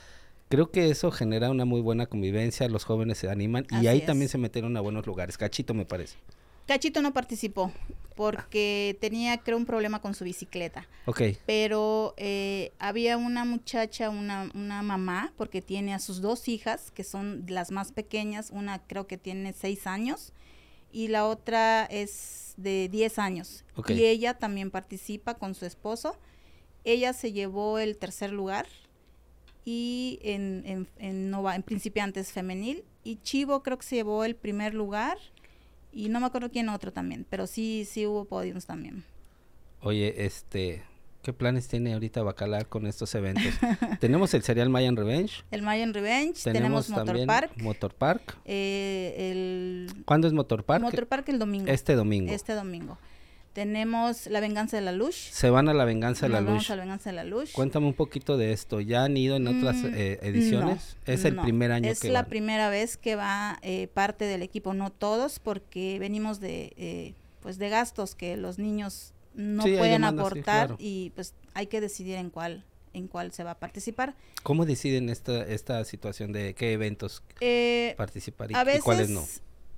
Creo que eso genera una muy buena convivencia, los jóvenes se animan y ahí también se metieron a buenos lugares. Cachito me parece. Cachito no participó porque tenía, creo, un problema con su bicicleta. Ok. Pero eh, había una muchacha, una, una mamá, porque tiene a sus dos hijas, que son las más pequeñas, una creo que tiene seis años y la otra es de diez años. Y ella también participa con su esposo. Ella se llevó el tercer lugar y en, en, en, en principiantes femenil y Chivo creo que se llevó el primer lugar y no me acuerdo quién otro también, pero sí, sí hubo podiums también. Oye, este, ¿qué planes tiene ahorita Bacalar con estos eventos? tenemos el serial Mayan Revenge. El Mayan Revenge, tenemos, Motor Park. Motor Park. Eh, el... ¿Cuándo es Motor Park? Motor Park el domingo. Este domingo. Este domingo. Tenemos La Venganza de la Luz. Se van a La Venganza de la Luz. Vamos a La Venganza de la Luz. Cuéntame un poquito de esto. ¿Ya han ido en otras Mm, eh, ediciones? es el no. primer año Es que la van. primera vez que va eh, parte del equipo, no todos, porque venimos de, eh, pues de gastos que los niños no Sí, pueden demandas, sí, aportar claro. y pues hay que decidir en cuál en cuál se va a participar. ¿Cómo deciden esta, esta situación de qué eventos Eh, participar y, a y veces cuáles no?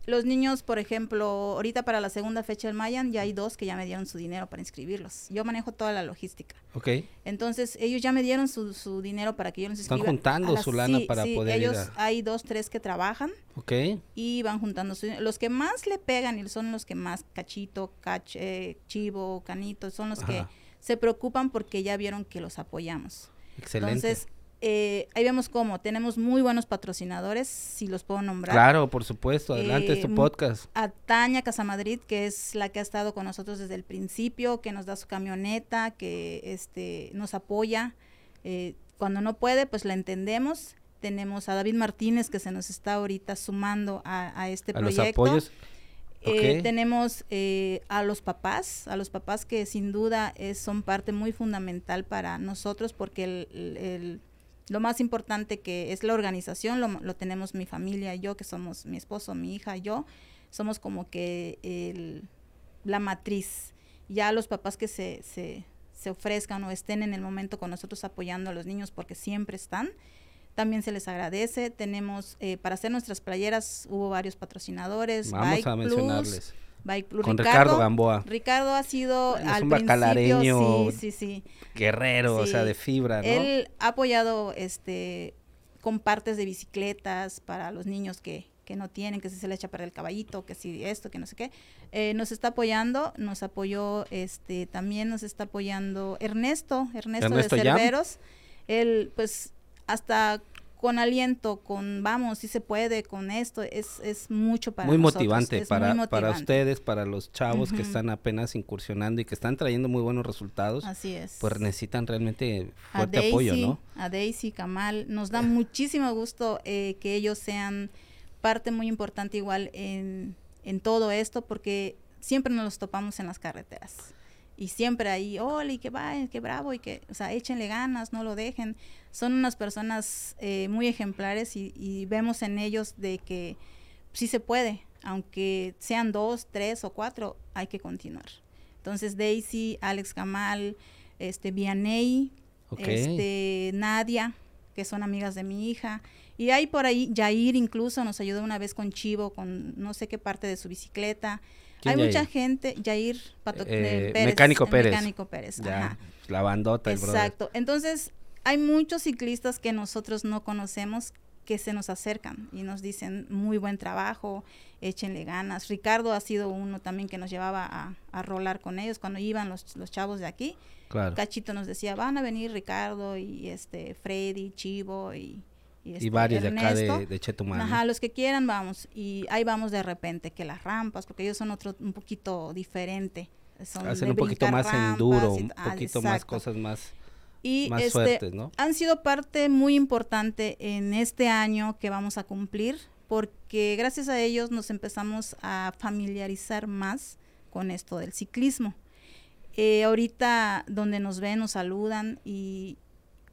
Los niños, por ejemplo, ahorita para la segunda fecha del Mayan ya hay dos que ya me dieron su dinero para inscribirlos. Yo manejo toda la logística. Ok. Entonces, ellos ya me dieron su, su dinero para que yo los Están inscriba. juntando A las- su lana sí, para sí, poder ir ellos, a- hay dos, tres que trabajan Ok. y van juntando su dinero. Los que más le pegan y son los que más, cachito, cach, eh, chivo, canito, son los que se preocupan porque ya vieron que los apoyamos. Excelente. Entonces, eh, ahí vemos cómo tenemos muy buenos patrocinadores, si los puedo nombrar. claro, por supuesto. Adelante, Eh, tu mu- podcast. A Tania Casamadrid, que es la que ha estado con nosotros desde el principio, que nos da su camioneta, que este nos apoya. Eh, cuando no puede, pues la entendemos. Tenemos a David Martínez, que se nos está ahorita sumando a, a este A los proyecto. apoyos. Eh, tenemos eh, a los papás, a los papás que sin duda es, son parte muy fundamental para nosotros porque el- lo más importante que es la organización lo, lo tenemos mi familia y yo, que somos mi esposo, mi hija yo, somos como que el- la matriz. Ya los papás que se, se, se ofrezcan o estén en el momento con nosotros apoyando a los niños porque siempre están, también se les agradece. Tenemos, eh, para hacer nuestras playeras, hubo varios patrocinadores. Vamos Bike a Plus, mencionarles. Bike Plus. Con Ricardo Gamboa. Ricardo ha sido Bueno, es al un principio, bacalareño sí, sí, sí. Guerrero, o sea, de fibra, ¿no? Él ha apoyado este con partes de bicicletas para los niños que, que no tienen, que si se le echa a perder el caballito, que si esto, que no sé qué. Eh, nos está apoyando, nos apoyó, este, también nos está apoyando Ernesto, Ernesto, Ernesto de. Cerveros. Él, pues, hasta con aliento, con vamos, si se puede, con esto, es, es mucho para muy nosotros, motivante es para, muy para motivante. ustedes, para los chavos que están apenas incursionando y que están trayendo muy buenos resultados. Así es. Pues necesitan realmente a fuerte Daisy, apoyo, ¿no? A Daisy, Kamal, nos da muchísimo gusto eh, que ellos sean parte muy importante igual en, en todo esto porque siempre nos los topamos en las carreteras. Y siempre ahí, hola, y que va, que bravo, y que, o sea, échenle ganas, no lo dejen. Son unas personas eh, muy ejemplares y, y vemos en ellos de que sí se puede, aunque sean dos, tres o cuatro, hay que continuar. Entonces, Daisy, Alex Kamal, este, Vianey, este, Nadia, que son amigas de mi hija. Y hay por ahí, Jair incluso nos ayudó una vez con Chivo, con no sé qué parte de su bicicleta. Hay ¿Quién mucha gente, Jair Pato- Eh, Pérez, Mecánico Pérez. Mecánico Pérez, Ya, ajá. la bandota, el brother. Exacto. Entonces, hay muchos ciclistas que nosotros no conocemos que se nos acercan y nos dicen muy buen trabajo, échenle ganas. Ricardo ha sido uno también que nos llevaba a, a rolar con ellos cuando iban los, los chavos de aquí. Claro. Cachito nos decía, van a venir Ricardo y este Freddy, Chivo y, y, y este, varios de acá de, de Chetumal. ¿no? Ajá, los que quieran vamos. Y ahí vamos de repente, que las rampas, porque ellos son otro un poquito diferente. Son Hacen un poquito más enduro, y- un ah, poquito más cosas más, Y más este, fuertes, ¿no? han sido parte muy importante en este año que vamos a cumplir, porque gracias a ellos nos empezamos a familiarizar más con esto del ciclismo. Eh, ahorita donde nos ven, nos saludan y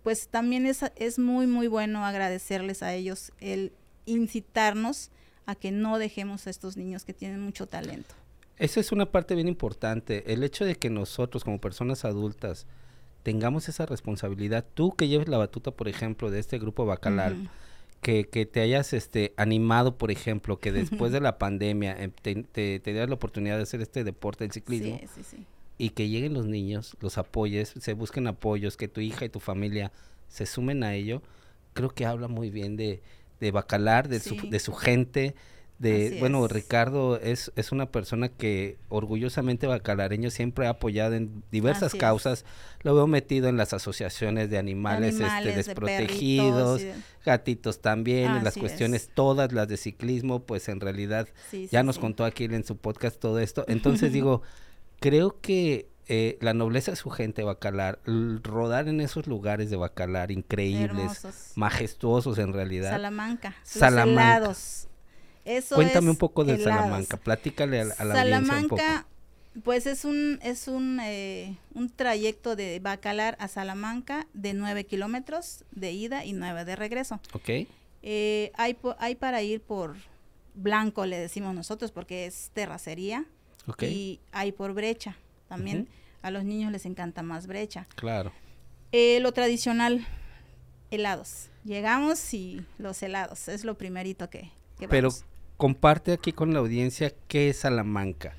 pues también es, es muy, muy bueno agradecerles a ellos el incitarnos a que no dejemos a estos niños que tienen mucho talento. Esa es una parte bien importante. El hecho de que nosotros como personas adultas tengamos esa responsabilidad, tú que lleves la batuta, por ejemplo, de este grupo Bacalar, que, que te hayas este, animado, por ejemplo, que después de la pandemia eh, te, te, la oportunidad de hacer este deporte del ciclismo Sí, sí, sí. Y que lleguen los niños, los apoyes, se busquen apoyos, que tu hija y tu familia se sumen a ello, creo que habla muy bien de, de Bacalar, de, su, de su gente, de Así bueno es. Ricardo es, es una persona que orgullosamente bacalareño siempre ha apoyado en diversas Así es. causas lo veo metido en las asociaciones de animales, Animales, este de desprotegidos perritos gatitos también en las Así cuestiones es. todas las de ciclismo pues en realidad Sí, ya sí, nos sí. contó aquí en su podcast todo esto entonces digo creo que eh, la nobleza de su gente Bacalar l- rodar en esos lugares de Bacalar increíbles Hermosos. majestuosos en realidad Salamanca. Salamanca. Los. Eso Cuéntame es un poco de helados. Salamanca, platícale a, la- a la audiencia un poco. Salamanca, pues es un es un eh, un trayecto de Bacalar a Salamanca de 9 kilómetros de ida y 9 de regreso. ¿Ok? Eh, hay hay para ir por blanco le decimos nosotros porque es terracería Ok, y hay por brecha también. A los niños les encanta más brecha. claro. Eh, lo tradicional, helados. Llegamos y los helados es lo primerito que, que Pero vamos. comparte aquí con la audiencia qué es Salamanca.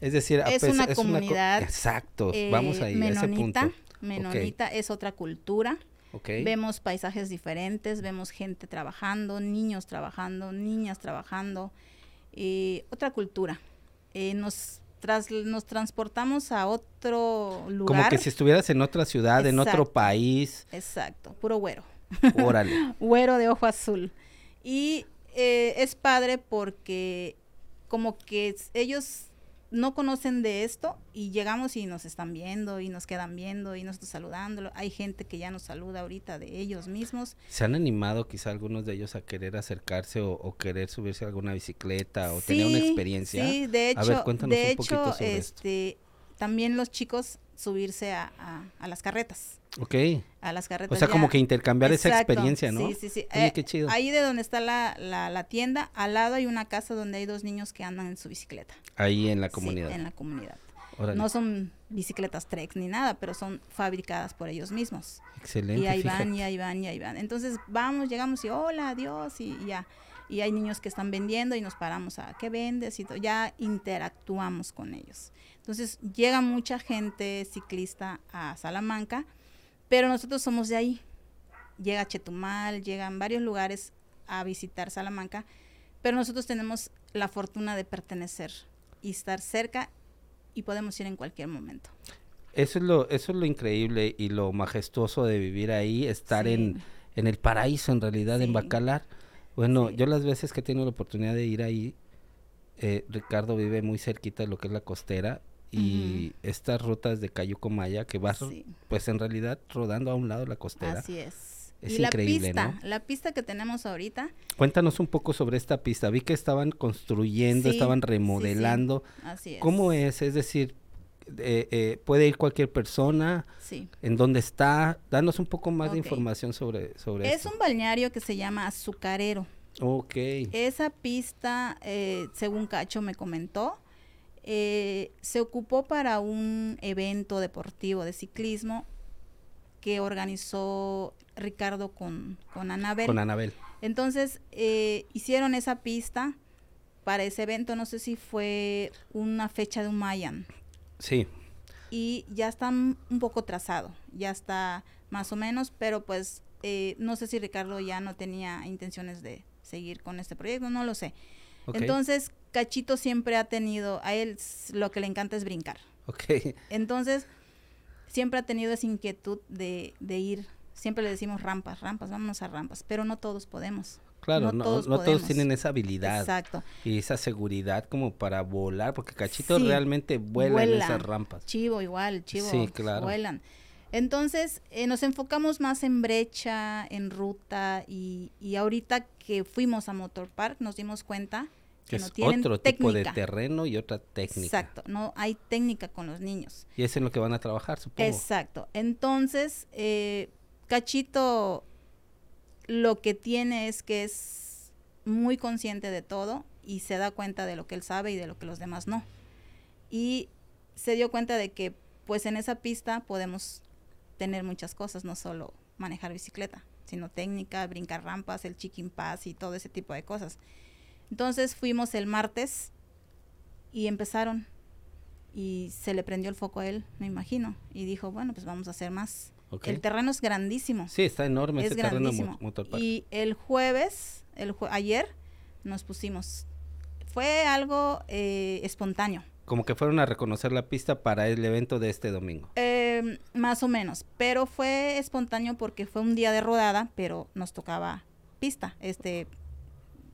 Es decir, a Es una co- comunidad, Exacto, Eh, vamos ahí, a ese menonita, punto. menonita es otra cultura. Ok, Vemos paisajes diferentes, vemos gente trabajando, niños trabajando, niñas trabajando, eh, otra cultura. Eh, nos, tras, nos transportamos a otro lugar. Como que si estuvieras en otra ciudad, en otro país, Exacto, puro güero. órale. güero de ojo azul. Y eh, es padre porque como que ellos no conocen de esto y llegamos y nos están viendo y nos quedan viendo y nosotros saludándolo. Hay gente que ya nos saluda ahorita de ellos mismos. ¿Se han animado quizá algunos de ellos a querer acercarse o, o querer subirse a alguna bicicleta o tener una experiencia? Sí, de A ver, hecho, cuéntanos de un poquito hecho, sobre esto. También los chicos subirse a, a- a las carretas. Ok, A las o carretas. sea, como que intercambiar esa experiencia, ¿no? Sí, sí, sí. Oye, Eh, qué chido. Ahí de donde está la, la, la tienda, al lado hay una casa donde hay dos niños que andan en su bicicleta. Ahí en la Sí, comunidad. en la comunidad. Órale, No son bicicletas Trek ni nada, pero son fabricadas por ellos mismos. excelente. y ahí fíjate. van, y ahí van, y ahí van. Entonces vamos, llegamos y hola, adiós, y, y ya. Y hay niños que están vendiendo y nos paramos a qué vendes y todo. Ya interactuamos con ellos. Entonces llega mucha gente ciclista a Salamanca, pero nosotros somos de ahí. Llega Chetumal, llegan varios lugares a visitar Salamanca, pero nosotros tenemos la fortuna de pertenecer y estar cerca y podemos ir en cualquier momento. Eso es lo, eso es lo increíble y lo majestuoso de vivir ahí, estar Sí. en, en el paraíso en realidad, en. Bacalar. Bueno, Sí. yo las veces que he tenido la oportunidad de ir ahí, eh, Ricardo vive muy cerquita de lo que es la costera y estas rutas de Cayuco Maya que vas, Sí. pues en realidad rodando a un lado de la costera. Así es. Es y increíble, la ¿no? pista, la pista que tenemos ahorita, Cuéntanos un poco sobre esta pista. Vi que estaban construyendo, Sí, estaban remodelando. así es. ¿Cómo es? Es decir, eh, eh, ¿puede ir cualquier persona? Sí. ¿En dónde está? Danos un poco más de información sobre, sobre Es esto. un balneario que se llama Azucarero. Ok. Esa pista, eh, según Cacho me comentó, eh, se ocupó para un evento deportivo de ciclismo que organizó Ricardo con, con Anabel. Con Anabel. Entonces, eh, hicieron esa pista para ese evento, no sé si fue una fecha de un Mayan. Sí. y ya está un poco trazado, ya está más o menos, pero pues eh, no sé si Ricardo ya no tenía intenciones de seguir con este proyecto, no lo sé. Entonces, Cachito siempre ha tenido, a él lo que le encanta es brincar. Ok. Entonces, siempre ha tenido esa inquietud de, de ir, siempre le decimos rampas, rampas, vámonos a rampas, pero no todos podemos. Claro, no, No no todos todos, tienen esa habilidad Exacto. y esa seguridad como para volar, porque Cachito Sí, realmente vuela, en esas rampas. Chivo igual, chivo Sí, claro. vuelan. Entonces, eh, nos enfocamos más en brecha, en ruta y, y ahorita que fuimos a Motor Park nos dimos cuenta que, Que no es tienen otro técnica. tipo de terreno y otra técnica. Exacto, no hay técnica con los niños. Y es en lo que van a trabajar, supongo. Exacto. Entonces, eh, Cachito lo que tiene es que es muy consciente de todo y se da cuenta de lo que él sabe y de lo que los demás no. Y se dio cuenta de que pues en esa pista podemos tener muchas cosas, no solo manejar bicicleta, sino técnica, brincar rampas, el chicken pass y todo ese tipo de cosas. Entonces fuimos el martes y empezaron y se le prendió el foco a él, me imagino, y dijo, bueno, pues vamos a hacer más. El terreno es grandísimo. Sí, está enorme es ese grandísimo. Y el jueves, el jue- ayer, nos pusimos fue algo eh, espontáneo. Como que fueron a reconocer la pista para el evento de este domingo. Eh, más o menos, pero fue espontáneo porque fue un día de rodada, pero nos tocaba pista, este,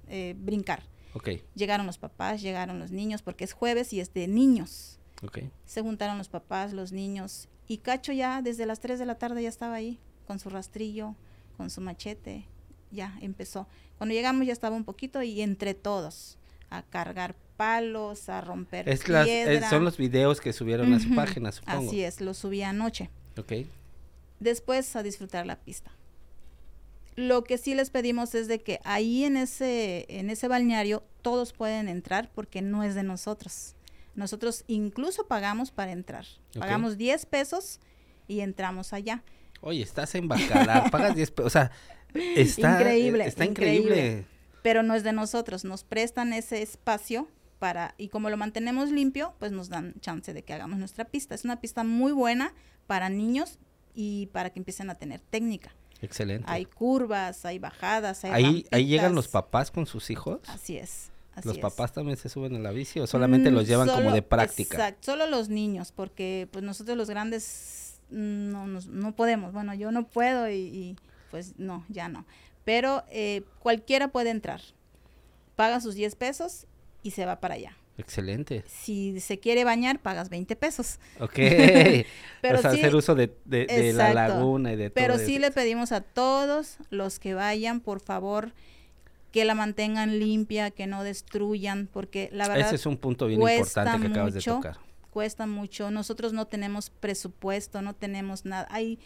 eh, brincar. Ok, Llegaron los papás, llegaron los niños, porque es jueves y es de niños. ok. Se juntaron los papás, los niños, y Cacho ya desde las 3 de la tarde ya estaba ahí, con su rastrillo, con su machete, ya empezó. Cuando llegamos ya estaba un poquito y entre todos, a cargar palos, a romper Es las, es- piedra. son los videos que subieron a su página, supongo. Así es, lo subí anoche. Ok, Después a disfrutar la pista. Lo que sí les pedimos es de que ahí en ese, en ese balneario todos pueden entrar porque no es de nosotros. Nosotros incluso pagamos para entrar. Pagamos 10 pesos y entramos allá. Oye, estás en Bacalar, pagas 10 pesos. O sea, está Increíble, Está increíble. increíble. Pero no es de nosotros. Nos prestan ese espacio para, y como lo mantenemos limpio, pues nos dan chance de que hagamos nuestra pista. Es una pista muy buena para niños y para que empiecen a tener técnica. Excelente. Hay curvas, hay bajadas, hay ahí, ahí llegan los papás con sus hijos. Así es. Así ¿Los es. papás también se suben a la bici o solamente Mm, los llevan como de práctica? Exacto, solo los niños, porque pues nosotros los grandes mm, no, nos- no podemos. Bueno, yo no puedo y, y, pues no, ya no. Pero eh, cualquiera puede entrar. Paga sus 10 pesos y se va para allá. Excelente. Si se quiere bañar, pagas 20 pesos. Ok. Pero o sea, sí- hacer uso de, de- de la laguna y de todo Pero sí eso. le pedimos a todos los que vayan, por favor, que la mantengan limpia, que no destruyan, porque la verdad Ese es un punto bien importante que acabas de tocar. cuesta mucho. Nosotros no tenemos presupuesto, no tenemos nada. Ahí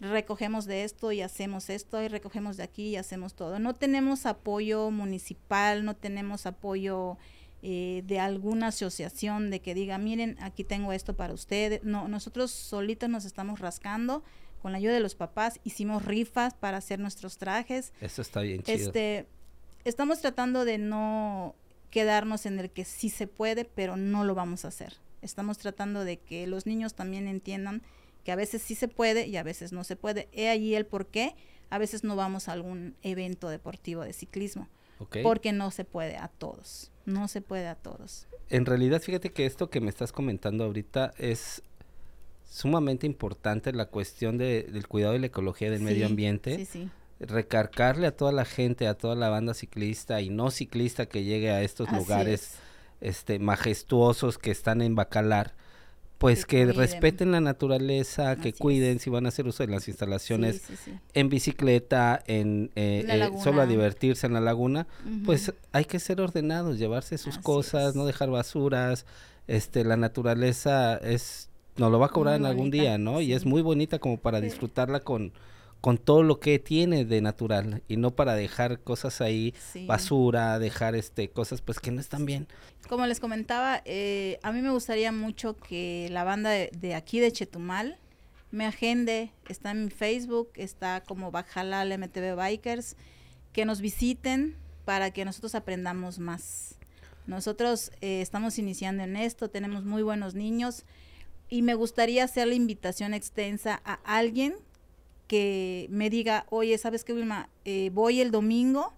recogemos de esto y hacemos esto, y recogemos de aquí y hacemos todo. No tenemos apoyo municipal, no tenemos apoyo eh, de alguna asociación de que diga, miren, aquí tengo esto para ustedes. No, nosotros solitos nos estamos rascando. Con la ayuda de los papás hicimos rifas para hacer nuestros trajes. Eso está bien chido. Este, estamos tratando de no quedarnos en el que sí se puede, pero no lo vamos a hacer. Estamos tratando de que los niños también entiendan que a veces sí se puede y a veces no se puede. He allí el por qué. A veces no vamos a algún evento deportivo de ciclismo, porque no se puede a todos. No se puede a todos. En realidad, fíjate que esto que me estás comentando ahorita es sumamente importante la cuestión de- del cuidado de la ecología del medio ambiente. Sí, sí. Recargarle a toda la gente, a toda la banda ciclista y no ciclista que llegue a estos Así lugares es. este majestuosos que están en Bacalar, pues Que respeten la naturaleza, que es. cuiden si van a hacer uso de las instalaciones Sí, sí, sí. en bicicleta, en eh, eh, solo a divertirse en la laguna, pues hay que ser ordenados, llevarse sus Así cosas, es. no dejar basuras, este, la naturaleza es, nos lo va a cobrar Muy en algún bonita, día, ¿no? Y es muy bonita como para disfrutarla con, con todo lo que tiene de natural y no para dejar cosas ahí, Sí. basura, dejar este, cosas pues que no están bien. Como les comentaba, eh, a mí me gustaría mucho que la banda de, de aquí de Chetumal me agende, está en mi Facebook, está como Bajalal MTV Bikers, que nos visiten para que nosotros aprendamos más. Nosotros eh, estamos iniciando en esto, tenemos muy buenos niños y me gustaría hacer la invitación extensa a alguien que me diga, oye, ¿sabes qué, Wilma? Eh, voy el domingo,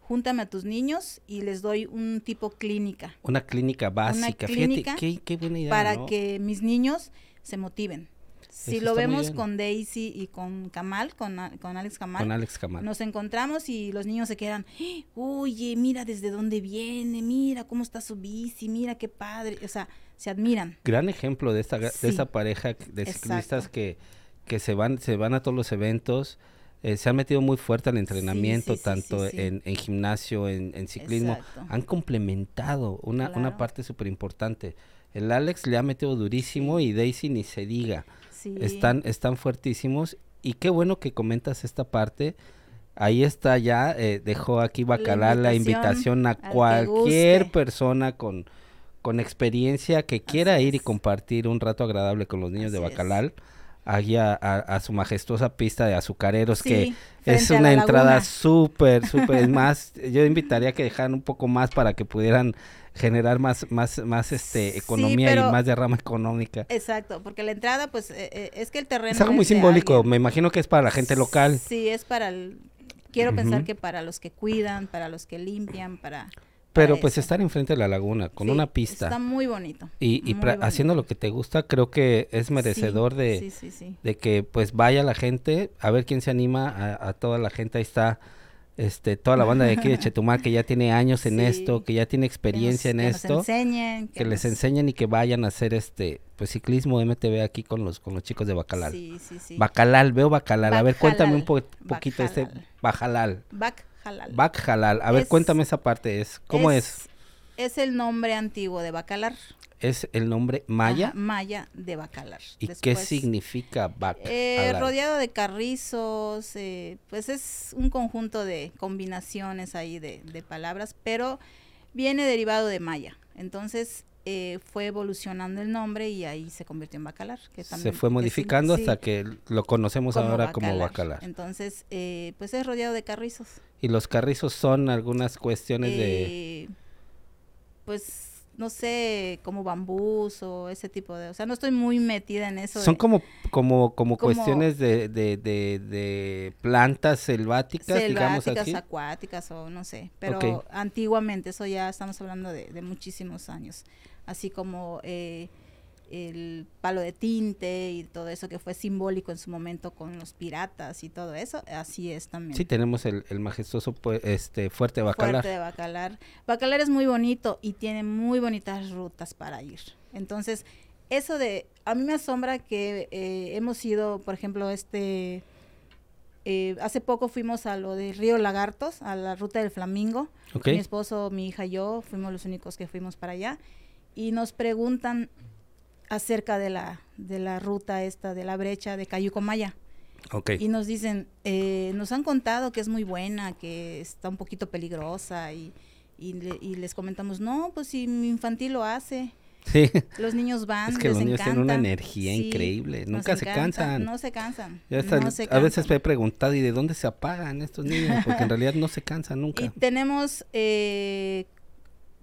júntame a tus niños y les doy un tipo clínica Una clínica básica, clínica fíjate, qué, qué buena idea, para ¿no? que mis niños se motiven. Si Eso lo vemos con Daisy y con Kamal, con, con Alex Kamal, Con Alex Camal. nos encontramos y los niños se quedan, "¡Ah! oye, mira desde dónde viene, mira cómo está su bici, mira qué padre, o sea, se admiran. Gran ejemplo de esta, de Sí. esta pareja de ciclistas Exacto. que, que se van, se van a todos los eventos, eh, se han metido muy fuerte al entrenamiento, sí, sí, tanto sí. En, en gimnasio, en, en ciclismo, Exacto. han complementado una, una parte súper importante. El Alex le ha metido durísimo y Daisy ni se diga. Están, están fuertísimos y qué bueno que comentas esta parte. Ahí está ya, eh, dejó aquí Bacalar la invitación invitación a cualquier persona con, con experiencia que quiera Así ir y compartir un rato agradable con los niños de Así es. Allí a, a- a su majestuosa pista de azucareros que es una la entrada súper, súper, es más, yo invitaría a que dejaran un poco más para que pudieran generar más, más, más este, Sí, economía y más derrama económica. Exacto, porque la entrada, pues, eh, eh, es que el terreno Es algo muy simbólico, alguien. me imagino que es para la gente local. Sí, es para el... Quiero pensar que para los que cuidan, para los que limpian, para, Pero pues estar enfrente de la laguna, con una pista. Está muy bonito. Y, y haciendo lo que te gusta, creo que es merecedor de, de que pues vaya la gente, a ver quién se anima, a, a toda la gente, ahí está este, toda la banda de aquí de Chetumal que ya tiene años en esto, que ya tiene experiencia en esto, que, les enseñen y que vayan a hacer este, pues ciclismo MTV aquí con los con los chicos de Bacalal. Sí, sí, Bacalal, veo Bacalal. A ver, cuéntame un poquito este Bajalal. Bacalal. Bacalal. A ver, cuéntame esa parte, es ¿cómo es? Es el nombre antiguo de Bacalar es el nombre maya. maya de Bacalar. ¿Y qué significa Bacalar? Eh, rodeado de carrizos, eh, pues es un conjunto de combinaciones ahí de, palabras, pero viene derivado de maya. Entonces eh, fue evolucionando el nombre y ahí se convirtió en Bacalar. Que se fue modificando hasta que lo conocemos ahora como Bacalar. Entonces, pues es rodeado de carrizos. ¿Y los carrizos son algunas cuestiones de...? Pues no sé, como bambús o ese tipo de, o sea, no estoy muy metida en eso. Son como, como, como, cuestiones de, de, de, plantas selváticas, digamos así. acuáticas o no sé, pero antiguamente, eso ya estamos hablando de, de muchísimos años, así como eh, el palo de tinte y todo eso que fue simbólico en su momento con los piratas y todo eso, así es también. Sí, tenemos el, majestuoso pues, este Fuerte Bacalar. Fuerte de Bacalar. Bacalar es muy bonito y tiene muy bonitas rutas para ir. Entonces, eso de, a mí me asombra que eh, hemos ido, por ejemplo, este, eh, hace poco fuimos a lo de Río Lagartos, a la ruta del Flamingo. Mi esposo, mi hija y yo fuimos los únicos que fuimos para allá. Y nos preguntan, acerca de la, de la ruta esta, de la brecha de Cayucomaya. Okay. Y nos dicen, eh, nos han contado que es muy buena, que está un poquito peligrosa y, y, les comentamos, no, pues si mi infantil lo hace. Sí. Los niños van, es que los niños tienen una energía increíble, nunca se cansan. No se cansan. A veces me he preguntado, ¿y de dónde se apagan estos niños? Porque en realidad no se cansan nunca. Y tenemos, eh,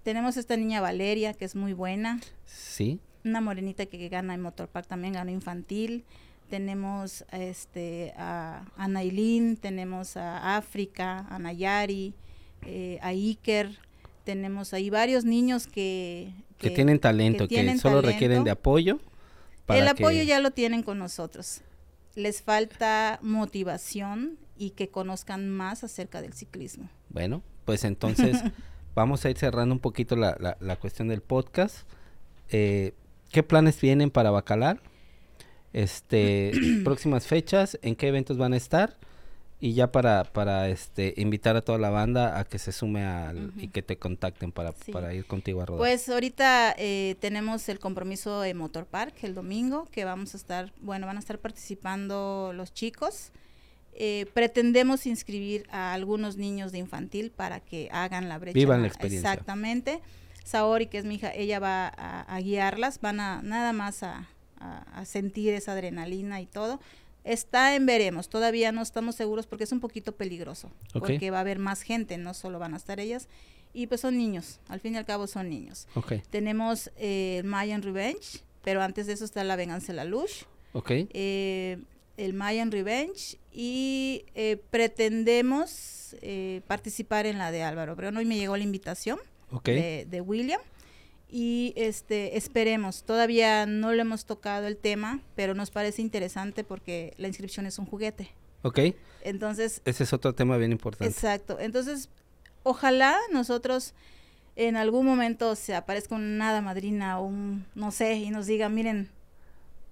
tenemos esta niña Valeria, que es muy buena. Sí una morenita que, gana en Motorpark también ganó infantil. Tenemos este, a, a Nailin, tenemos a África, a Nayari, eh, a Iker. Tenemos ahí varios niños que... Que, tienen talento, que, solo requieren de apoyo. El apoyo ya lo tienen con nosotros. Les falta motivación y que conozcan más acerca del ciclismo. Bueno, pues entonces vamos a ir cerrando un poquito la, la, la cuestión del podcast. Eh, ¿Qué planes vienen para Bacalar? Este, próximas fechas, en qué eventos van a estar y ya para para este invitar a toda la banda a que se sume al y que te contacten para, para ir contigo a rodar. Pues ahorita eh, tenemos el compromiso de Motor Park el domingo que vamos a estar, bueno, van a estar participando los chicos. Eh, pretendemos inscribir a algunos niños de infantil para que hagan la brecha. Vivan la experiencia. Exactamente. Saori, que es mi hija, ella va a, guiarlas, van a nada más a, sentir esa adrenalina y todo. Está en veremos, todavía no estamos seguros porque es un poquito peligroso, porque va a haber más gente, no solo van a estar ellas. Y pues son niños, al fin y al cabo son niños. Tenemos eh, Mayan Revenge, pero antes de eso está La Venganza de la Luz. Eh, el Mayan Revenge y eh, pretendemos eh, participar en la de Álvaro pero Hoy me llegó la invitación de, William. Y este esperemos, todavía no le hemos tocado el tema, pero nos parece interesante porque la inscripción es un juguete. Ok. Entonces... Ese es otro tema bien importante. Exacto. Entonces, ojalá nosotros en algún momento se aparezca una nada madrina o un, no sé, y nos diga, miren.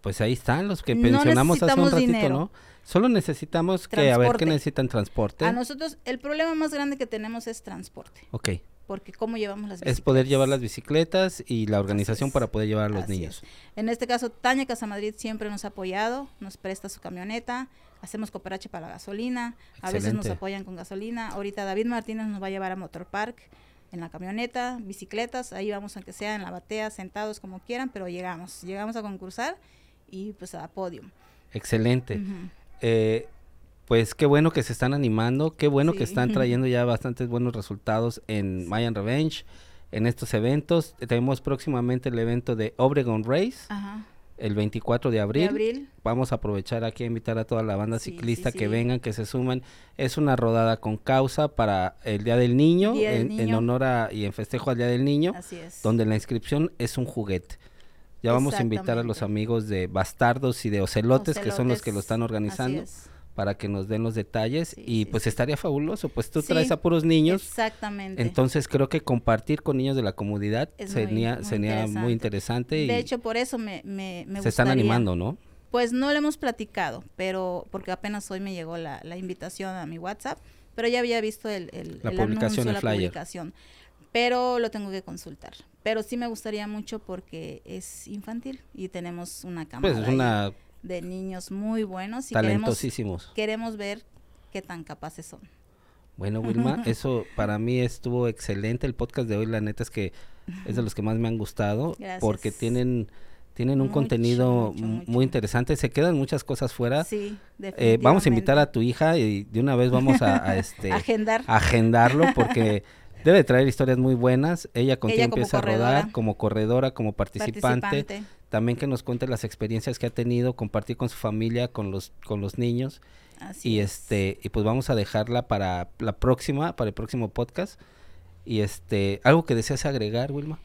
Pues ahí están los que mencionamos hace un ratito, ¿no? Solo necesitamos que, a ver, ¿qué necesitan? Transporte. A nosotros, el problema más grande que tenemos es transporte. Ok porque cómo llevamos las bicicletas. Es poder llevar las bicicletas y la organización para poder llevar a los niños. En este caso, Tania Casamadrid siempre nos ha apoyado, nos presta su camioneta, hacemos cooperache para la gasolina, a veces nos apoyan con gasolina. Ahorita David Martínez nos va a llevar a Motor Park en la camioneta, bicicletas, ahí vamos aunque sea en la batea, sentados como quieran, pero llegamos, llegamos a concursar y pues a podium. Excelente pues qué bueno que se están animando, qué bueno que están trayendo ya bastantes buenos resultados en Mayan Revenge, en estos eventos. Tenemos próximamente el evento de Obregon Race. el 24 de abril. De abril. Vamos a aprovechar aquí a invitar a toda la banda Sí, ciclista sí, que vengan, que se sumen. Es una rodada con causa para el Día del Niño, Día del en, honor a, y en festejo al Día del Niño, Así es. donde la inscripción es un juguete. Ya vamos a invitar a los amigos de Bastardos y de Ocelotes, que son los que lo están así organizando, es. Para que nos den los detalles. Sí, y sí, pues sí. estaría fabuloso, pues tú traes a puros niños. Exactamente. Entonces creo que compartir con niños de la comunidad Es sería, muy sería muy interesante y de hecho, por eso me, me, me se están gustaría- animando, ¿no? Pues no lo hemos platicado, pero porque apenas hoy me llegó la, la invitación a mi WhatsApp, pero ya había visto el, el, La el publicación, anuncio, el la flyer. publicación, pero lo tengo que consultar. Pero sí me gustaría mucho porque es infantil y tenemos una Pues cámara es una de niños muy buenos y talentosísimos. queremos ver qué tan capaces son. Bueno, Wilma, eso para mí estuvo excelente. El podcast de hoy, la neta es que es de los que más me han gustado Gracias. porque tienen tienen un Mucho, contenido mucho, m- mucho. muy interesante. Se quedan muchas cosas fuera. Sí, Eh, vamos a invitar a tu hija y de una vez vamos a, a, este agendar. a agendarlo porque debe traer historias muy buenas. Ella contigo Ella empieza a rodar como corredora, como participante. participante. También que nos cuente las experiencias que ha tenido, compartir con su familia, con los con los niños Así y es. este y pues vamos a dejarla para la próxima, para el próximo podcast. Y este, algo que deseas agregar, Wilma.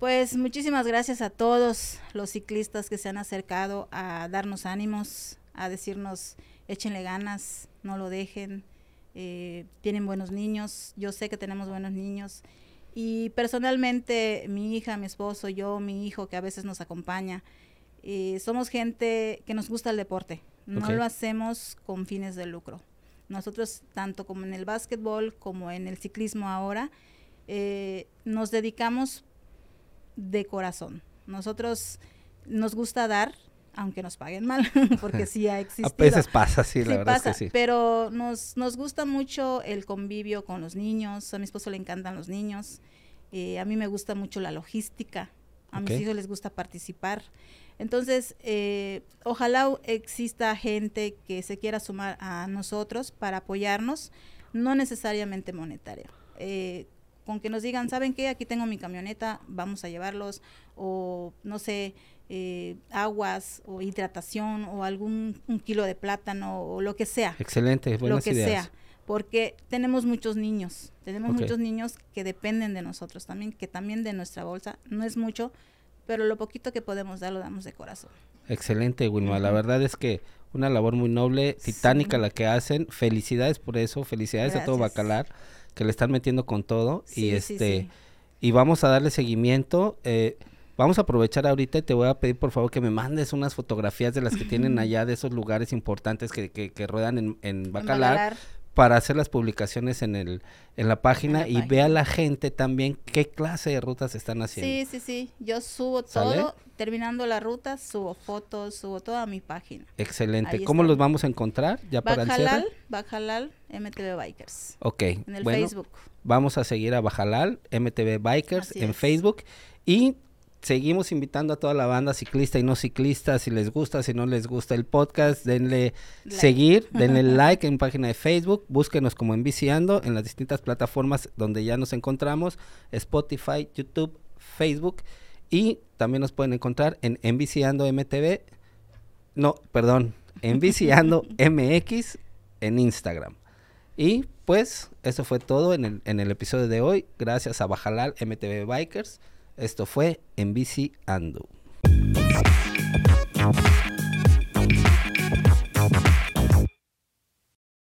Pues muchísimas gracias a todos los ciclistas que se han acercado a darnos ánimos, a decirnos échenle ganas, no lo dejen, eh, tienen buenos niños, yo sé que tenemos buenos niños y personalmente mi hija, mi esposo, yo, mi hijo que a veces nos acompaña, eh, somos gente que nos gusta el deporte, no lo hacemos con fines de lucro. Nosotros, tanto como en el básquetbol como en el ciclismo ahora, eh, nos dedicamos de corazón. Nosotros nos gusta dar, aunque nos paguen mal, porque sí ha existido. A veces pasa, sí, Sí la verdad pasa, es que sí. pero nos, nos gusta mucho el convivio con los niños. A mi esposo le encantan los niños. eh, a mí me gusta mucho la logística. A mis hijos les gusta participar. Entonces, eh, ojalá exista gente que se quiera sumar a nosotros para apoyarnos, no necesariamente monetaria. Eh, con que nos digan, ¿saben qué? Aquí tengo mi camioneta, vamos a llevarlos, o no sé, eh, aguas, o hidratación, o algún un kilo de plátano, o lo que sea Excelente, lo buenas que ideas. sea, porque tenemos muchos niños, tenemos muchos niños que dependen de nosotros también, que también de nuestra bolsa, no es mucho, pero lo poquito que podemos dar lo damos de corazón. Excelente, Wilma. La verdad es que una labor muy noble, titánica Sí. la que hacen. Felicidades por eso, felicidades a todo. Bacalar, que le están metiendo con todo. Sí, y este, sí. y vamos a darle seguimiento. eh, vamos a aprovechar ahorita y te voy a pedir por favor que me mandes unas fotografías de las que tienen allá, de esos lugares importantes que, que, que ruedan en, en En Bacalar, Bacalar, para hacer las publicaciones en el en la página la y página. vea la gente también qué clase de rutas están haciendo. Sí, sí, sí, yo subo ¿Sale? todo, terminando la ruta, subo fotos, subo todo a mi página. Excelente. Ahí ¿Cómo los vamos a encontrar ya para el cierre? Bajalal, Bajalal, MTV Bikers, Ok, en el bueno, Facebook. vamos a seguir a Bajalal, MTV Bikers Así en es. Facebook y seguimos invitando a toda la banda ciclista y no ciclista, si les gusta, si no les gusta el podcast, denle Like. seguir, denle like en página de Facebook, búsquenos como Enviciando en las distintas plataformas donde ya nos encontramos, Spotify, YouTube, Facebook y también nos pueden encontrar en Enviciando MTV, no, perdón, Enviciando MX en Instagram. Y pues eso fue todo en el, en el episodio de hoy. Gracias a Bajalal MTV Bikers. Esto fue En Bici Ando.